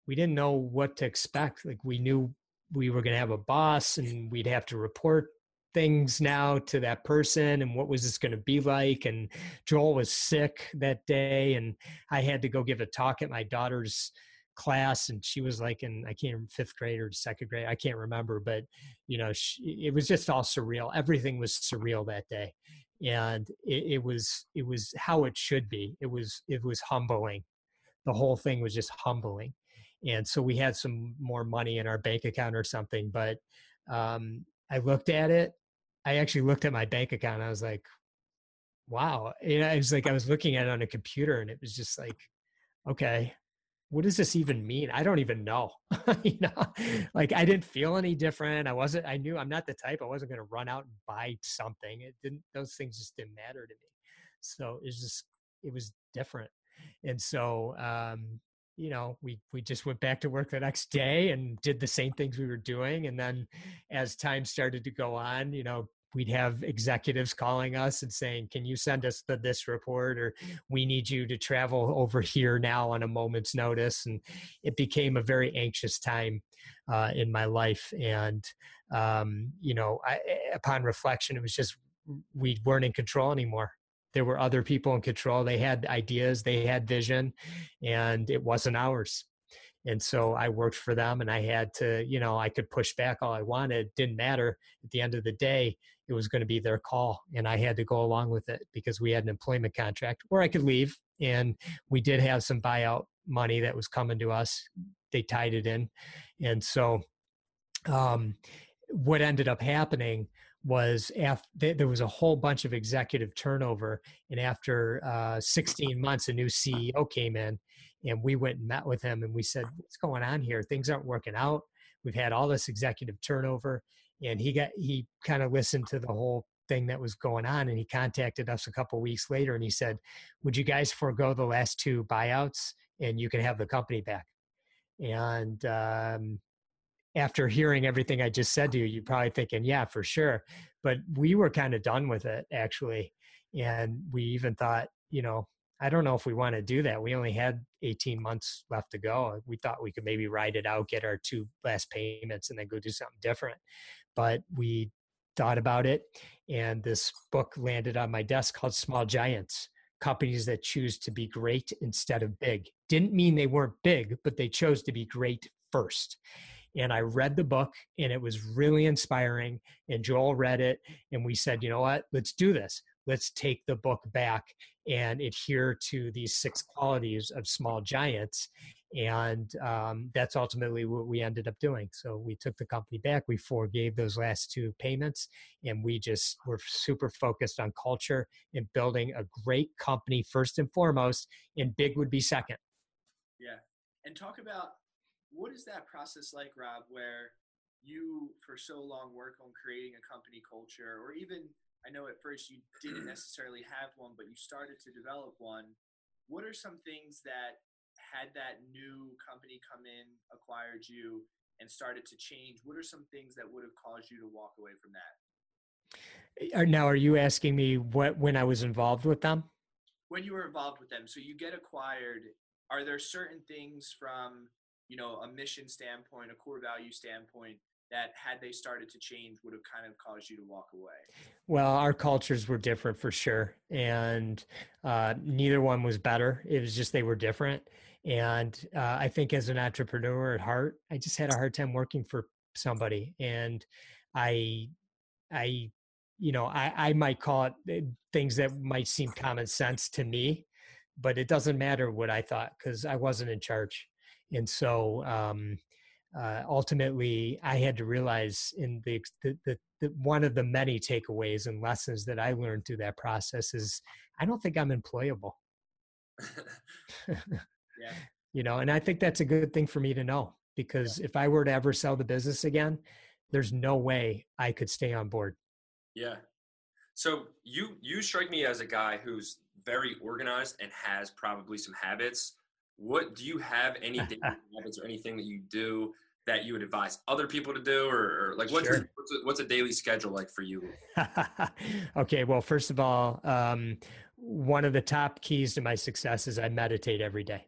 S2: we didn't know what to expect like we knew we were going to have a boss and we'd have to report things now to that person and what was this going to be like and joel was sick that day and i had to go give a talk at my daughter's class and she was like in i can't fifth grade or second grade i can't remember but you know she, it was just all surreal everything was surreal that day and it, it, was it was how it should be. It was it was humbling. The whole thing was just humbling. And so we had some more money in our bank account or something but um, i looked at it. I actually looked at my bank account. I was like wow. You know, it was like i was looking at it on a computer and it was just like okay what does this even mean? I don't even know. <laughs> you know, like I didn't feel any different. I wasn't, I knew I'm not the type, I wasn't going to run out and buy something. It didn't, those things just didn't matter to me. So it's just, it was different. And so, um, you know, we, we just went back to work the next day and did the same things we were doing. And then as time started to go on, you know, we'd have executives calling us and saying, "Can you send us the this report?" or "We need you to travel over here now on a moment's notice." And it became a very anxious time uh, in my life. And um, you know, I, upon reflection, it was just we weren't in control anymore. There were other people in control. They had ideas, they had vision, and it wasn't ours and so i worked for them and i had to you know i could push back all i wanted it didn't matter. At the end of the day it was going to be their call and i had to go along with it because we had an employment contract or i could leave and we did have some buyout money that was coming to us. They tied it in and so um, what ended up happening was after there was a whole bunch of executive turnover and after uh, 16 months a new ceo came in and we went and met with him and we said what's going on here? Things aren't working out. We've had all this executive turnover and he got he kind of listened to the whole thing that was going on and he contacted us a couple weeks later and he said would you guys forego the last two buyouts and you can have the company back? And um, after hearing everything i just said to you you're probably thinking yeah for sure but we were kind of done with it actually and we even thought you know i don't know if we want to do that. We only had 18 months left to go. We thought we could maybe ride it out get our two last payments and then go do something different. But we thought about it and this book landed on my desk called small giants companies that choose to be great instead of big. Didn't mean they weren't big but they chose to be great first. And I read the book and it was really inspiring. And Joel read it and we said, you know what, let's do this. Let's take the book back and adhere to these six qualities of small giants. And um, that's ultimately what we ended up doing. So we took the company back, we forgave those last two payments, and we just were super focused on culture and building a great company first and foremost, and big would be second.
S1: Yeah. And talk about what is that process like, Rob, where you for so long work on creating a company culture, or even I know at first you didn't <clears throat> necessarily have one, but you started to develop one. What are some things that had that new company come in, acquired you, and started to change? What are some things that would have caused you to walk away from that?
S2: Uh, now, are you asking me what when I was involved with them?
S1: When you were involved with them, so you get acquired. Are there certain things from you know a mission standpoint a core value standpoint that had they started to change would have kind of caused you to walk away?
S2: Well our cultures were different for sure and uh, neither one was better. It was just they were different. And uh, i think as an entrepreneur at heart i just had a hard time working for somebody. And i i you know i i might call it eh, things that might seem common sense to me but it doesn't matter what i thought because i wasn't in charge. And so um, uh, ultimately i had to realize in the, the, the, the, one of the many takeaways and lessons that i learned through that process is i don't think i'm employable <laughs> <laughs> yeah. you know and i think that's a good thing for me to know because yeah. if i were to ever sell the business again there's no way i could stay on board
S3: yeah so you you strike me as a guy who's very organized and has probably some habits what do you have any <laughs> habits or anything that you do that you would advise other people to do? Or, or like what's, sure. what's, a, what's, a, daily schedule like for you? <laughs>
S2: Okay well first of all um, one of the top keys to my success is i meditate every day.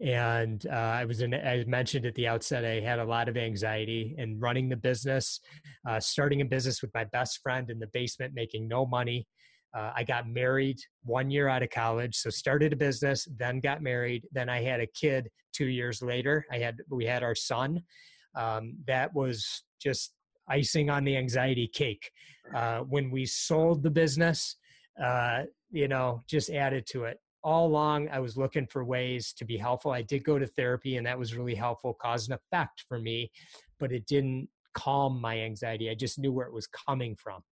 S2: And uh, i was in i mentioned at the outset i had a lot of anxiety and running the business uh, starting a business with my best friend in the basement making no money uh, I got married one year out of college, so started a business, then got married, then I had a kid two years later. I had we had our son. Um, that was just icing on the anxiety cake. Uh, when we sold the business, uh, you know, just added to it. All along, I was looking for ways to be helpful. I did go to therapy, and that was really helpful, cause and effect for me, but it didn't calm my anxiety. I just knew where it was coming from.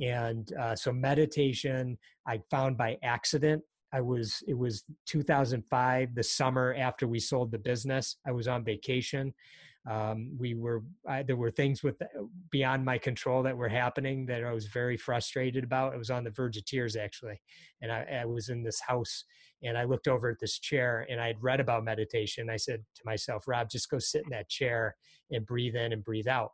S2: And uh, so meditation, I found by accident. I was, it was 2005, the summer after we sold the business. I was on vacation. Um, we were, I, there were things with uh, beyond my control that were happening that I was very frustrated about. I was on the verge of tears actually. And I, I was in this house and I looked over at this chair and I had read about meditation. I said to myself, Rob, just go sit in that chair and breathe in and breathe out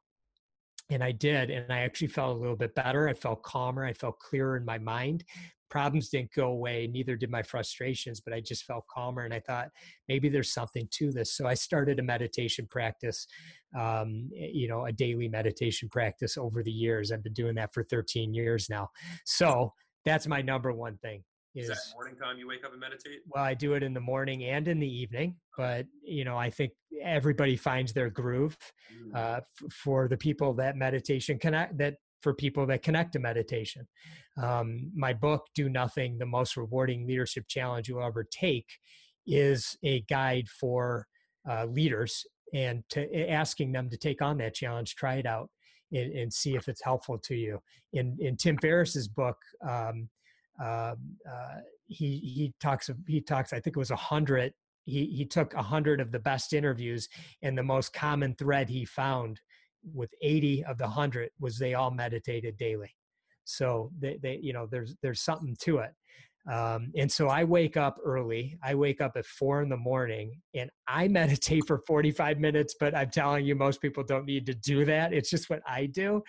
S2: and I did, and I actually felt a little bit better. I felt calmer. I felt clearer in my mind. Problems didn't go away, neither did my frustrations, but I just felt calmer. And I thought maybe there's something to this. So I started a meditation practice, um, eh, you know, a daily meditation practice over the years. I've been doing that for 13 years now. So that's my number one thing
S3: is, is that morning time you wake up and meditate?
S2: Well, I do it in the morning and in the evening, but you know, I think everybody finds their groove. Mm. Uh, f- for the people that meditation connect that for people that connect to meditation. Um, my book, Do Nothing: The Most Rewarding Leadership Challenge You'll Ever Take, is a guide for uh, leaders and to asking them to take on that challenge, try it out, and, and see if it's helpful to you. In in Tim Ferriss's book. Um, um, uh, he he talks he talks I think it was a hundred he he took a hundred of the best interviews and the most common thread he found with 80 of the 100 was they all meditated daily so they, they you know there's there's something to it um, and so I wake up early. I wake up at four in the morning and I <laughs> meditate for 45 minutes, but I'm telling you, most people don't need to do that. It's just what I do.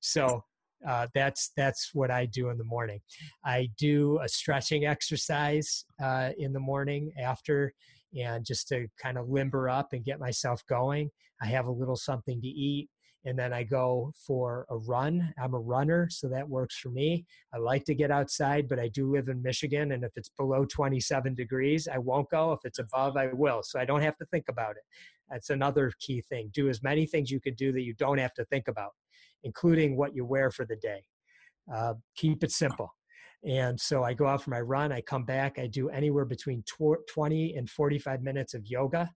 S2: So uh, that's that's what I do in the morning. I do a stretching exercise uh, in the morning after, and just to kind of limber up and get myself going. I have a little something to eat, and then I go for a run. I'm a runner, so that works for me. I like to get outside, but I do live in Michigan, and if it's below 27 degrees, I won't go. If it's above, I will. So I don't have to think about it. That's another key thing. Do as many things you can do that you don't have to think about, including what you wear for the day. Uh, keep it simple. And so I go out for my run. I come back. I do anywhere between 20 and 45 minutes of yoga.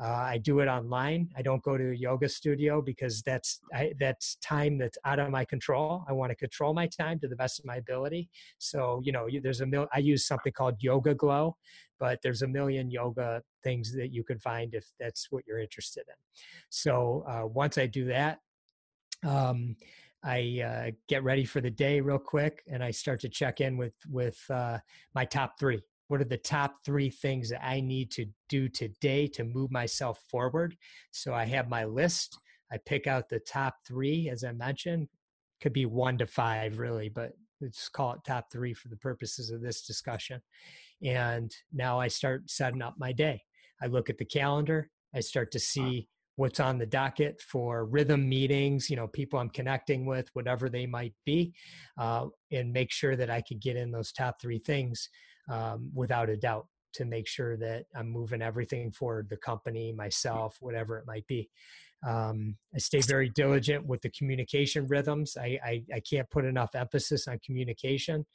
S2: Uh, I do it online. I don't go to a yoga studio because that's I, that's time that's out of my control. I want to control my time to the best of my ability. So you know, there's a mil- I use something called YogaGlo, but there's a million yoga things that you can find if that's what you're interested in. So uh, once I do that. Um, I uh, get ready for the day real quick, and I start to check in with with uh, my top three what are the top three things that I need to do today to move myself forward? So I have my list. I pick out the top three, as I mentioned, could be one to five, really, but let's call it top three for the purposes of this discussion. And now I start setting up my day. I look at the calendar. I start to see what's on the docket for rhythm meetings, you know, people I'm connecting with, whatever they might be, uh, and make sure that I could get in those top three things um, without a doubt to make sure that I'm moving everything forward, the company, myself, whatever it might be. Um, I stay very diligent with the communication rhythms. I, I, I can't put enough emphasis on communication.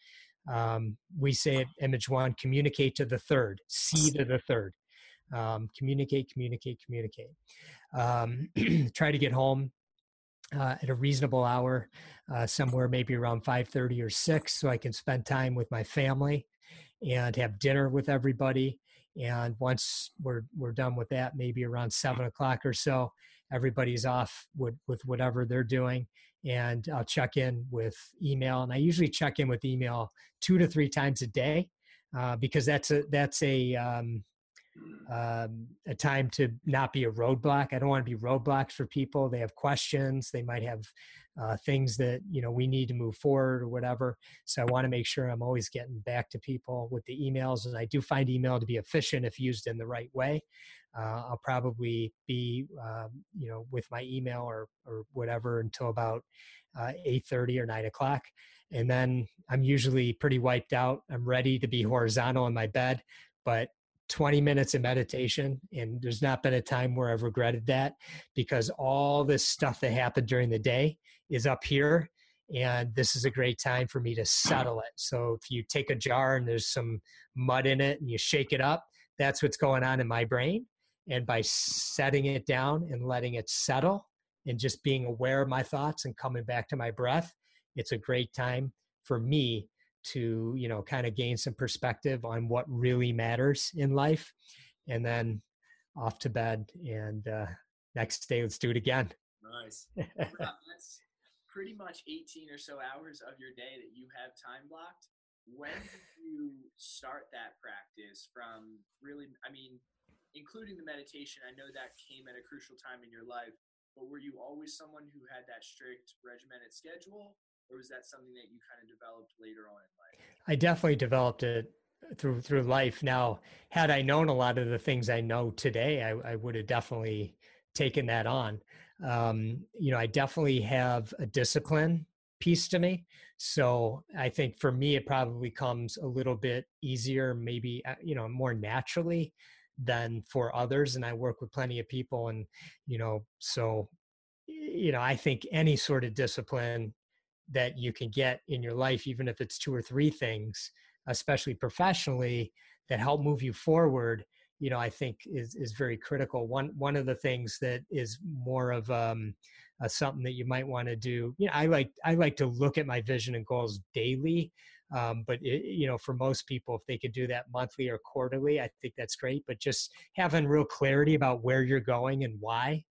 S2: Um, we say at imageOne, communicate to the third, see to the third. Um, communicate, communicate, communicate. Um, <clears throat> try to get home uh, at a reasonable hour, uh, somewhere maybe around 5:30 or 6, so I can spend time with my family and have dinner with everybody. And once we're we're done with that, maybe around seven o'clock or so, everybody's off with with whatever they're doing, and I'll check in with email. And I usually check in with email two to three times a day uh, because that's a that's a um, um, a time to not be a roadblock. I don't want to be roadblocks for people. They have questions. They might have uh, things that you know we need to move forward or whatever. So I want to make sure I'm always getting back to people with the emails, and I do find email to be efficient if used in the right way. Uh, I'll probably be um, you know with my email or or whatever until about uh, eight thirty or nine o'clock. And then I'm usually pretty wiped out. I'm ready to be horizontal in my bed, but 20 minutes of meditation and there's not been a time where i've regretted that because all this stuff that happened during the day is up here and this is a great time for me to settle it. So if you take a jar and there's some mud in it and you shake it up that's what's going on in my brain. And by setting it down and letting it settle and just being aware of my thoughts and coming back to my breath it's a great time for me to you know kind of gain some perspective on what really matters in life and then off to bed and uh, next day let's do it again.
S3: Nice. <laughs>
S1: That's pretty much 18 or so hours of your day that you have time blocked. When did you start that practice from really i mean including the meditation i know that came at a crucial time in your life but were you always someone who had that strict regimented schedule or was that something that you kind of developed later on in life?
S2: I definitely developed it through through life. Now, had I known a lot of the things I know today, I, I would have definitely taken that on. Um, you know, I definitely have a discipline piece to me. So I think for me, it probably comes a little bit easier, maybe uh, you know, more naturally than for others. And I work with plenty of people, and you know, so you know, I think any sort of discipline that you can get in your life, even if it's two or three things, especially professionally, that help move you forward, you know, I think is is very critical. One one of the things that is more of um, something that you might want to do. You know, I like I like to look at my vision and goals daily. Um, but it, you know, for most people, if they could do that monthly or quarterly, I think that's great. But just having real clarity about where you're going and why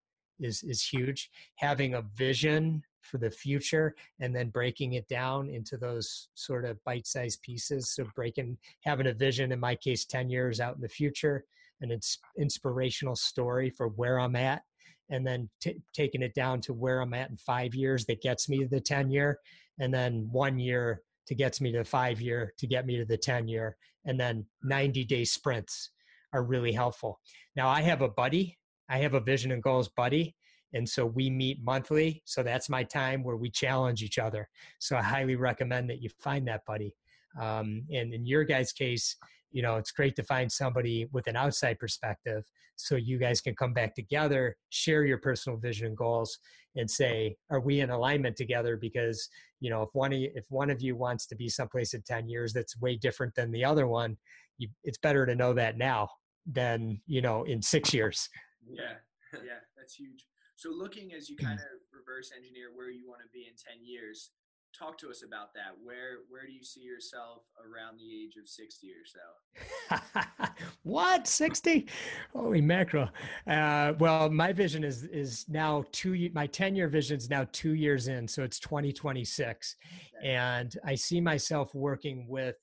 S2: is is huge. Having a vision for the future and then breaking it down into those sort of bite-sized pieces. So breaking having a vision in my case 10 years out in the future, an ins- inspirational story for where I'm at and then t- taking it down to where I'm at in 5 years that gets me to the 10 year and then 1 year to gets me to the 5 year to get me to the 10 year and then 90 day sprints are really helpful. Now I have a buddy, I have a vision and goals buddy, and so we meet monthly. So that's my time where we challenge each other. So I highly recommend that you find that buddy. Um, and in your guys' case, you know, it's great to find somebody with an outside perspective so you guys can come back together, share your personal vision and goals, and say, are we in alignment together? Because, you know, if one of you, if one of you wants to be someplace in 10 years that's way different than the other one, you, it's better to know that now than you know in six years.
S1: Yeah, yeah, that's huge. So looking as you kind of reverse engineer where you want to be in ten years, talk to us about that. Where where do you see yourself around the age of sixty or
S2: so? <laughs> what sixty? Holy mackerel! Uh, well, my vision is is now two. My ten year vision is now two years in, so it's twenty twenty six, and I see myself working with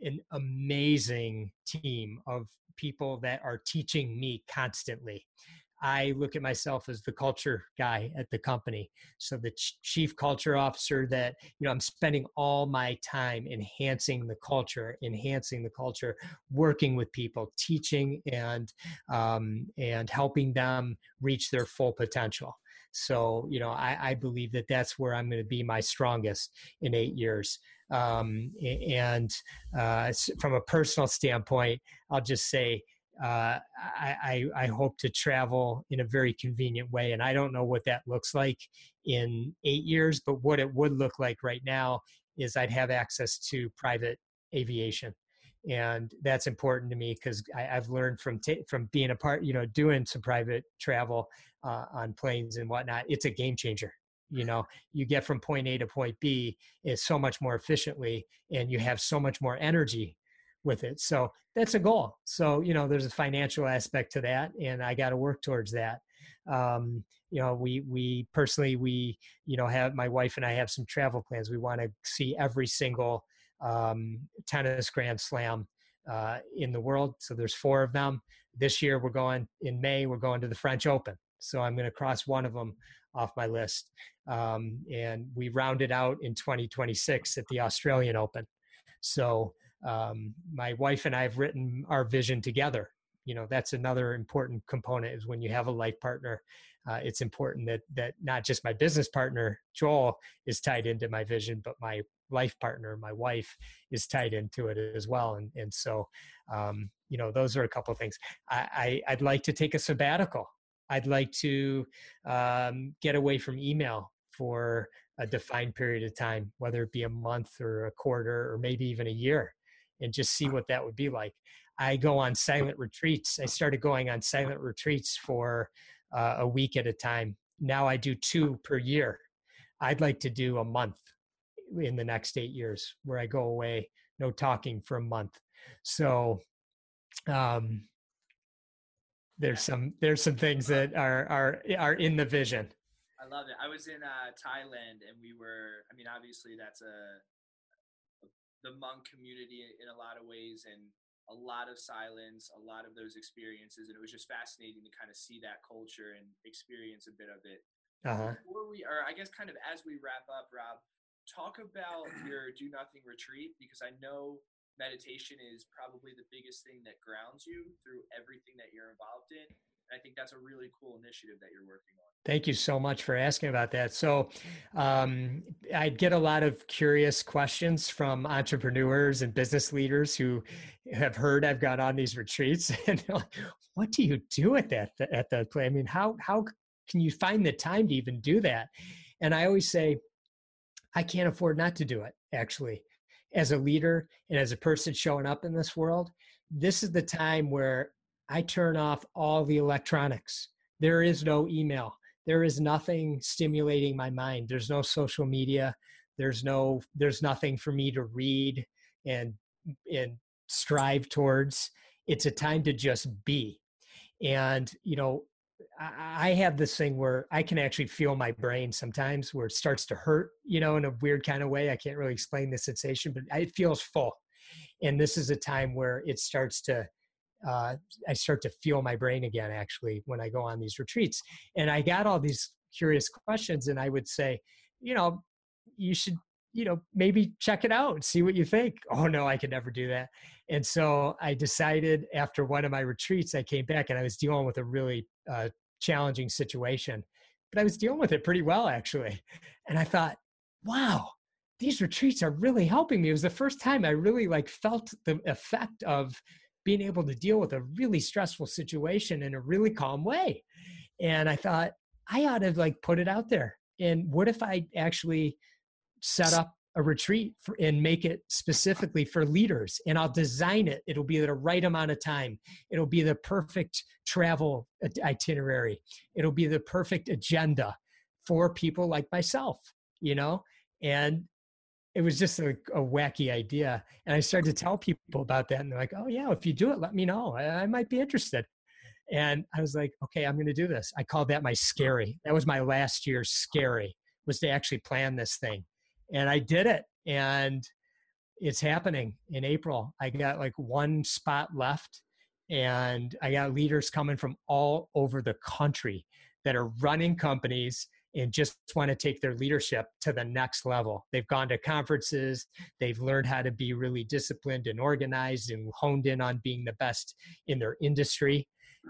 S2: an amazing team of people that are teaching me constantly. I look at myself as the culture guy at the company. So the chief culture officer that, you know, I'm spending all my time enhancing the culture, enhancing the culture, working with people, teaching and um, and helping them reach their full potential. So, you know, I, I believe that that's where I'm going to be my strongest in eight years. Um, and uh, from a personal standpoint, I'll just say uh, I, I, hope to travel in a very convenient way. And I don't know what that looks like in eight years, but what it would look like right now is I'd have access to private aviation. And that's important to me because I've learned from t- from being a part, you know, doing some private travel uh, on planes and whatnot. It's a game changer you know you get from point a to point b is so much more efficiently and you have so much more energy with it. So that's a goal. So you know there's a financial aspect to that and i got to work towards that. Um, you know we we personally we you know have my wife and i have some travel plans. We want to see every single um, tennis grand slam uh, in the world. So there's four of them. This year we're going in may we're going to the french open. So i'm going to cross one of them off my list. Um, and we rounded out in 2026 at the Australian Open. So um, my wife and I have written our vision together. You know, that's another important component is when you have a life partner. Uh, it's important that that not just my business partner Joel is tied into my vision, but my life partner, my wife, is tied into it as well. And and so, um, you know, those are a couple of things. I, I would like to take a sabbatical. I'd like to um, get away from email for a defined period of time, whether it be a month or a quarter or maybe even a year, and just see what that would be like. I go on silent retreats. I started going on silent retreats for uh, a week at a time. Now I do two per year. I'd like to do a month in the next eight years where I go away, no talking for a month. So, um, there's some there's some things that are are are in the vision.
S1: I love it. I was in uh, Thailand and we were. I mean, obviously that's a the Hmong community in a lot of ways and a lot of silence, a lot of those experiences, and it was just fascinating to kind of see that culture and experience a bit of it. Uh-huh. Before we, or I guess, kind of as we wrap up, Rob, talk about <clears throat> your do nothing retreat because I know meditation is probably the biggest thing that grounds you through everything that you're involved in. I think that's a really cool initiative that you're working on.
S2: Thank you so much for asking about that. So, um, I get a lot of curious questions from entrepreneurs and business leaders who have heard I've gone on these retreats, <laughs> and like, "What do you do at that at the play? I mean, how how can you find the time to even do that?" And I always say, "I can't afford not to do it." Actually, as a leader and as a person showing up in this world, this is the time where I turn off all the electronics. There is no email. There is nothing stimulating my mind. There's no social media. There's no there's nothing for me to read and and strive towards. It's a time to just be. And you know, I have this thing where I can actually feel my brain sometimes where it starts to hurt, you know, in a weird kind of way. I can't really explain the sensation, but it feels full. And this is a time where it starts to, uh, I start to feel my brain again, actually, when I go on these retreats. And I got all these curious questions, and I would say, you know, you should, you know, maybe check it out and see what you think. <laughs> Oh, no, I could never do that. And so I decided after one of my retreats, I came back and I was dealing with a really uh, challenging situation, but I was dealing with it pretty well, actually. And I thought, wow, these retreats are really helping me. It was the first time I really like felt the effect of being able to deal with a really stressful situation in a really calm way. And I thought, I ought to like put it out there. And what if I actually set up a retreat for, and make it specifically for leaders and i'll design it it'll be the right amount of time it'll be the perfect travel itinerary it'll be the perfect agenda for people like myself you know and it was just a, a wacky idea and i started to tell people about that and they're like oh yeah if you do it let me know i, I might be interested and i was like okay i'm going to do this i called that my scary that was my last year's scary was to actually plan this thing and I did it. And it's happening in April. I got like one spot left, and I got leaders coming from all over the country that are running companies and just want to take their leadership to the next level. They've gone to conferences, they've learned how to be really disciplined and organized and honed in on being the best in their industry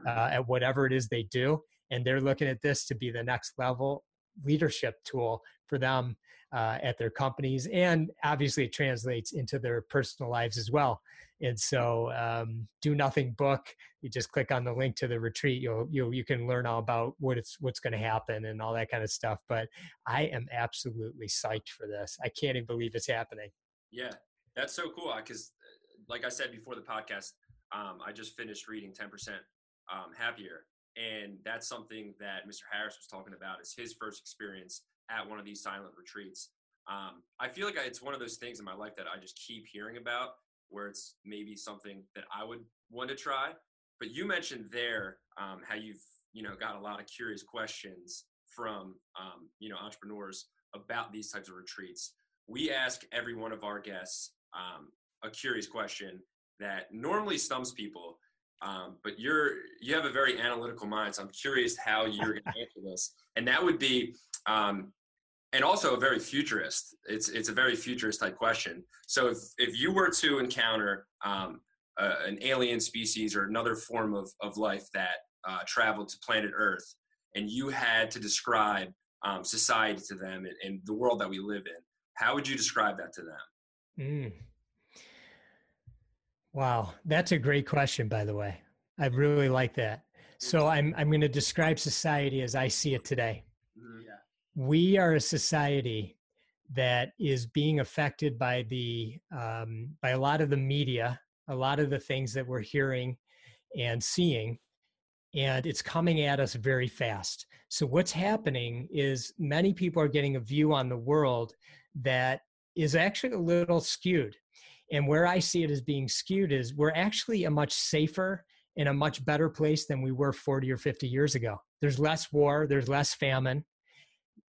S2: uh, at whatever it is they do. And they're looking at this to be the next level leadership tool for them uh, at their companies, and obviously it translates into their personal lives as well. And so, um, do nothing book. You just click on the link to the retreat. You'll you you can learn all about what it's what's going to happen and all that kind of stuff. But I am absolutely psyched for this. I can't even believe it's happening.
S3: Yeah, that's so cool. Because, uh, like I said before the podcast, um, I just finished reading Ten Percent um, Happier, and that's something that Mr. Harris was talking about. Is his first experience at one of these silent retreats. Um, I feel like it's one of those things in my life that I just keep hearing about, where it's maybe something that I would want to try. But you mentioned there um, how you've you know got a lot of curious questions from um, you know entrepreneurs about these types of retreats. We ask every one of our guests um, a curious question that normally stumps people, um, but you're you have a very analytical mind, so I'm curious how you're going <laughs> to answer this. And that would be, um, and also a very futurist. It's it's a very futurist type question. So if if you were to encounter um, uh, an alien species or another form of of life that uh, traveled to planet Earth, and you had to describe um, society to them and, and, the world that we live in, how would you describe that to them? Mm.
S2: Wow, that's a great question, by the way. I really like that. So I'm I'm going to describe society as I see it today. We are a society that is being affected by the um, by a lot of the media, a lot of the things that we're hearing and seeing, and it's coming at us very fast. So what's happening is many people are getting a view on the world that is actually a little skewed and where I see it as being skewed is we're actually a much safer and a much better place than we were 40 or 50 years ago. There's less war, there's less famine,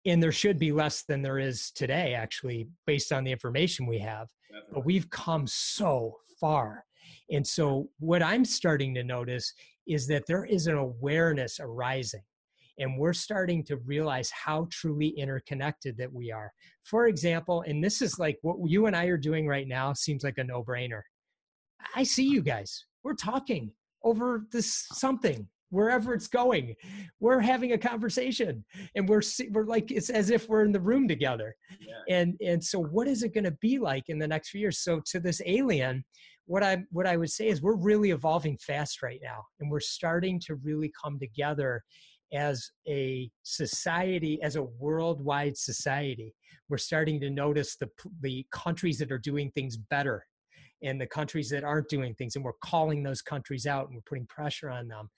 S2: and there should be less than there is today, actually, based on the information we have. Definitely. But we've come so far. And so, what I'm starting to notice is that there is an awareness arising and we're starting to realize how truly interconnected that we are. For example, and this is like what you and I are doing right now seems like a no brainer. I see you guys. We're talking over this something wherever it's going we're having a conversation and we're we're like it's as if we're in the room together yeah. and and so what is it going to be like in the next few years so to this alien what i what i would say is we're really evolving fast right now and we're starting to really come together as a society, as a worldwide society, we're starting to notice the, the countries that are doing things better and the countries that aren't doing things. And we're calling those countries out and we're putting pressure on them.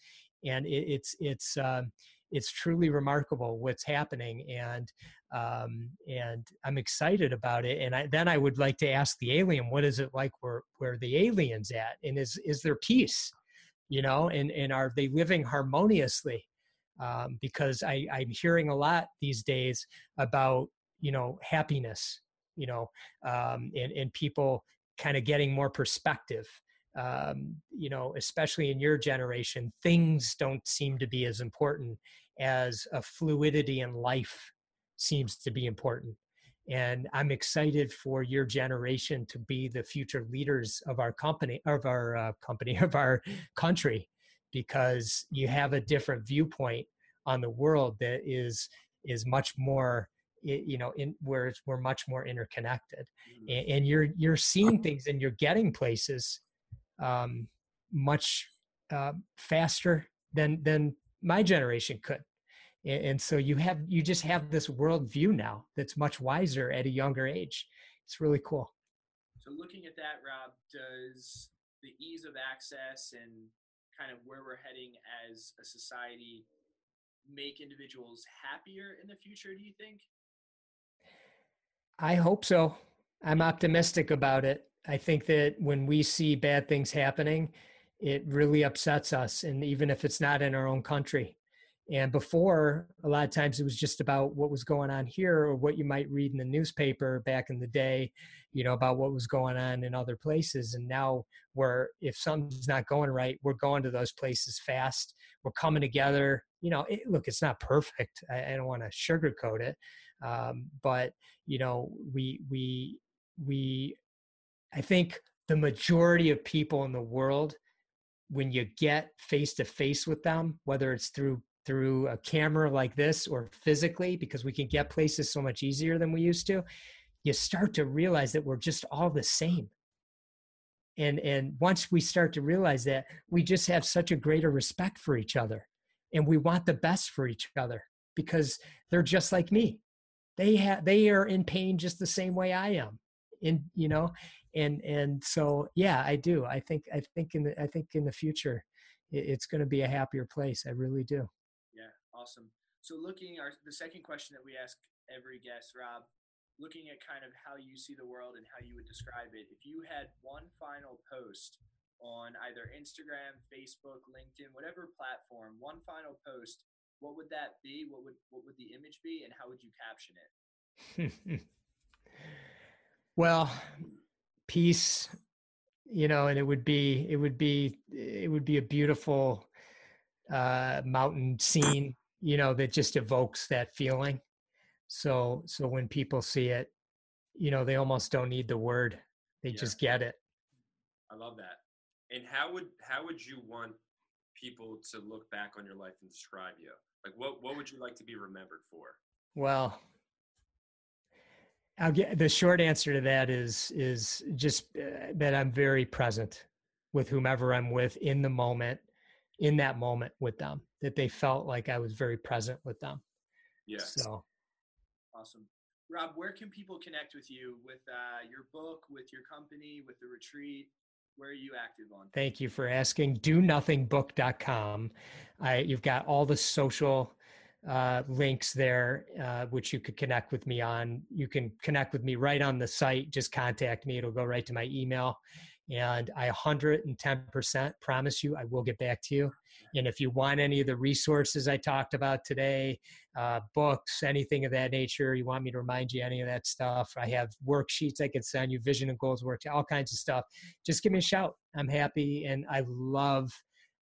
S2: And it, it's, it's, um, it's truly remarkable what's happening and um, and i'm excited about it and I, then i would like to ask the alien what is it like where where the aliens at and is is there peace you know and and are they living harmoniously um, because I, I'm hearing a lot these days about you know happiness, you know, um, and and people kind of getting more perspective. Um, you know, especially in your generation, things don't seem to be as important as a fluidity in life seems to be important. And I'm excited for your generation to be the future leaders of our company, of our uh, company, <laughs> of our country, because you have a different viewpoint on the world that is is much more you know in where we're much more interconnected mm-hmm. and, and, you're you're seeing things and you're getting places um, much uh, faster than than my generation could. And, and so you have you just have this worldview now that's much wiser at a younger age. It's really cool.
S1: So looking at that rob does the ease of access and kind of where we're heading as a society make individuals happier in the future do you think?
S2: I hope so i'm optimistic about it i think that when we see bad things happening it really upsets us and even if it's not in our own country and before, a lot of times it was just about what was going on here or what you might read in the newspaper back in the day, you know, about what was going on in other places. And now we're, if something's not going right, we're going to those places fast. We're coming together. You know, it, look, it's not perfect. I, I don't want to sugarcoat it. Um, but, you know, we, we, we, I think the majority of people in the world when you get face to face with them, whether it's through through a camera like this or physically because we can get places so much easier than we used to you start to realize that we're just all the same. And and once we start to realize that we just have such a greater respect for each other and we want the best for each other because they're just like me. They have they are in pain just the same way i am in you know and and so yeah i do i think i think in the i think in the future it's going to be a happier place i really do Yeah,
S1: Awesome. So looking our the second question that we ask every guest, Rob, looking at kind of how you see the world and how you would describe it, if you had one final post on either Instagram, Facebook, LinkedIn, whatever platform, one final post, what would that be? What would what would the image be and how would you caption it? <laughs>
S2: well, peace, you know, and it would be it would be it would be a beautiful uh mountain scene you know that just evokes that feeling. So so when people see it you know they almost don't need the word. They yeah. just get it.
S3: I love that. And how would how would you want people to look back on your life and describe you? Like what what would you like to be remembered for?
S2: Well i'll get the short answer to that is is just uh, that i'm very present with whomever i'm with in the moment in that moment with them that they felt like I was very present with them.
S3: Yeah.
S2: So
S1: awesome. Rob, where can people connect with you with uh, your book, with your company, with the retreat? Where are you active on?
S2: Thank you for asking. Do nothingbook.com. I, you've got all the social uh, links there, uh, which you could connect with me on. You can connect with me right on the site. Just contact me. It'll go right to my email. And I 110% promise you I will get back to you. And if you want any of the resources I talked about today, uh, books, anything of that nature, you want me to remind you any of that stuff, I have worksheets I can send you, vision and goals work, all kinds of stuff. Just give me a shout. I'm happy and I love,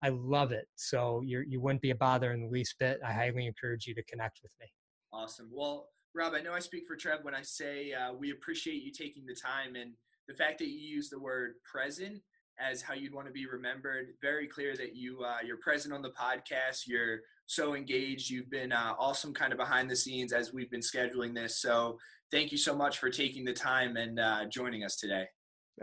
S2: I love it. So you you wouldn't be a bother in the least bit. I highly encourage you to connect with me.
S1: Awesome. Well, Rob, I know I speak for Trev when I say uh, we appreciate you taking the time and the fact that you use the word present as how you'd want to be remembered. Very clear that you uh, you're present on the podcast. You're so engaged. You've been uh, awesome, kind of behind the scenes as we've been scheduling this. So thank you so much for taking the time and uh, joining us today.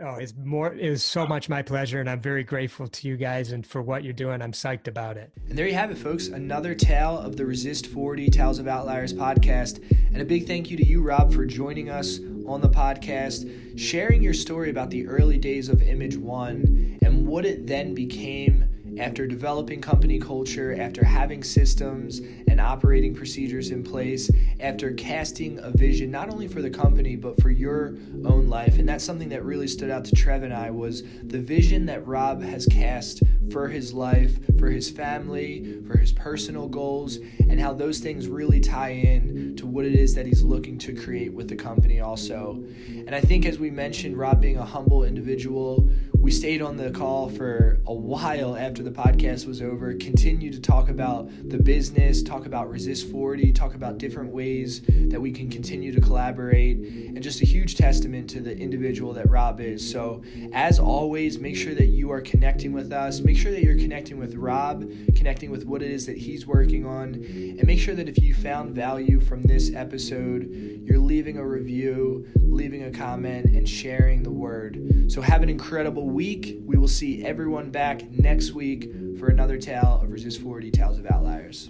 S2: Oh, it's more. It was so much my pleasure, and I'm very grateful to you guys and for what you're doing. I'm psyched about it.
S1: And there you have it, folks. Another tale of the Resist 40 Tales of Outliers podcast. And a big thank you to you, Rob, for joining us on the podcast, sharing your story about the early days of imageOne and what it then became after developing company culture, after having systems and operating procedures in place, after casting a vision not only for the company but for your own life. And that's something that really stood out to Trev and I was the vision that Rob has cast for his life, for his family, for his personal goals, and how those things really tie in to what it is that he's looking to create with the company also. And I think as we mentioned Rob being a humble individual, we stayed on the call for a while after the podcast was over, continue to talk about the business, talk about Resist 40, talk about different ways that we can continue to collaborate, and just a huge testament to the individual that Rob is. So, as always, make sure that you are connecting with us. Make sure that you're connecting with Rob, connecting with what it is that he's working on, and make sure that if you found value from this episode, you're leaving a review, leaving a comment, and sharing the word. So, have an incredible week. We will see everyone back next week for another tale of Resist 40 Tales of Outliers.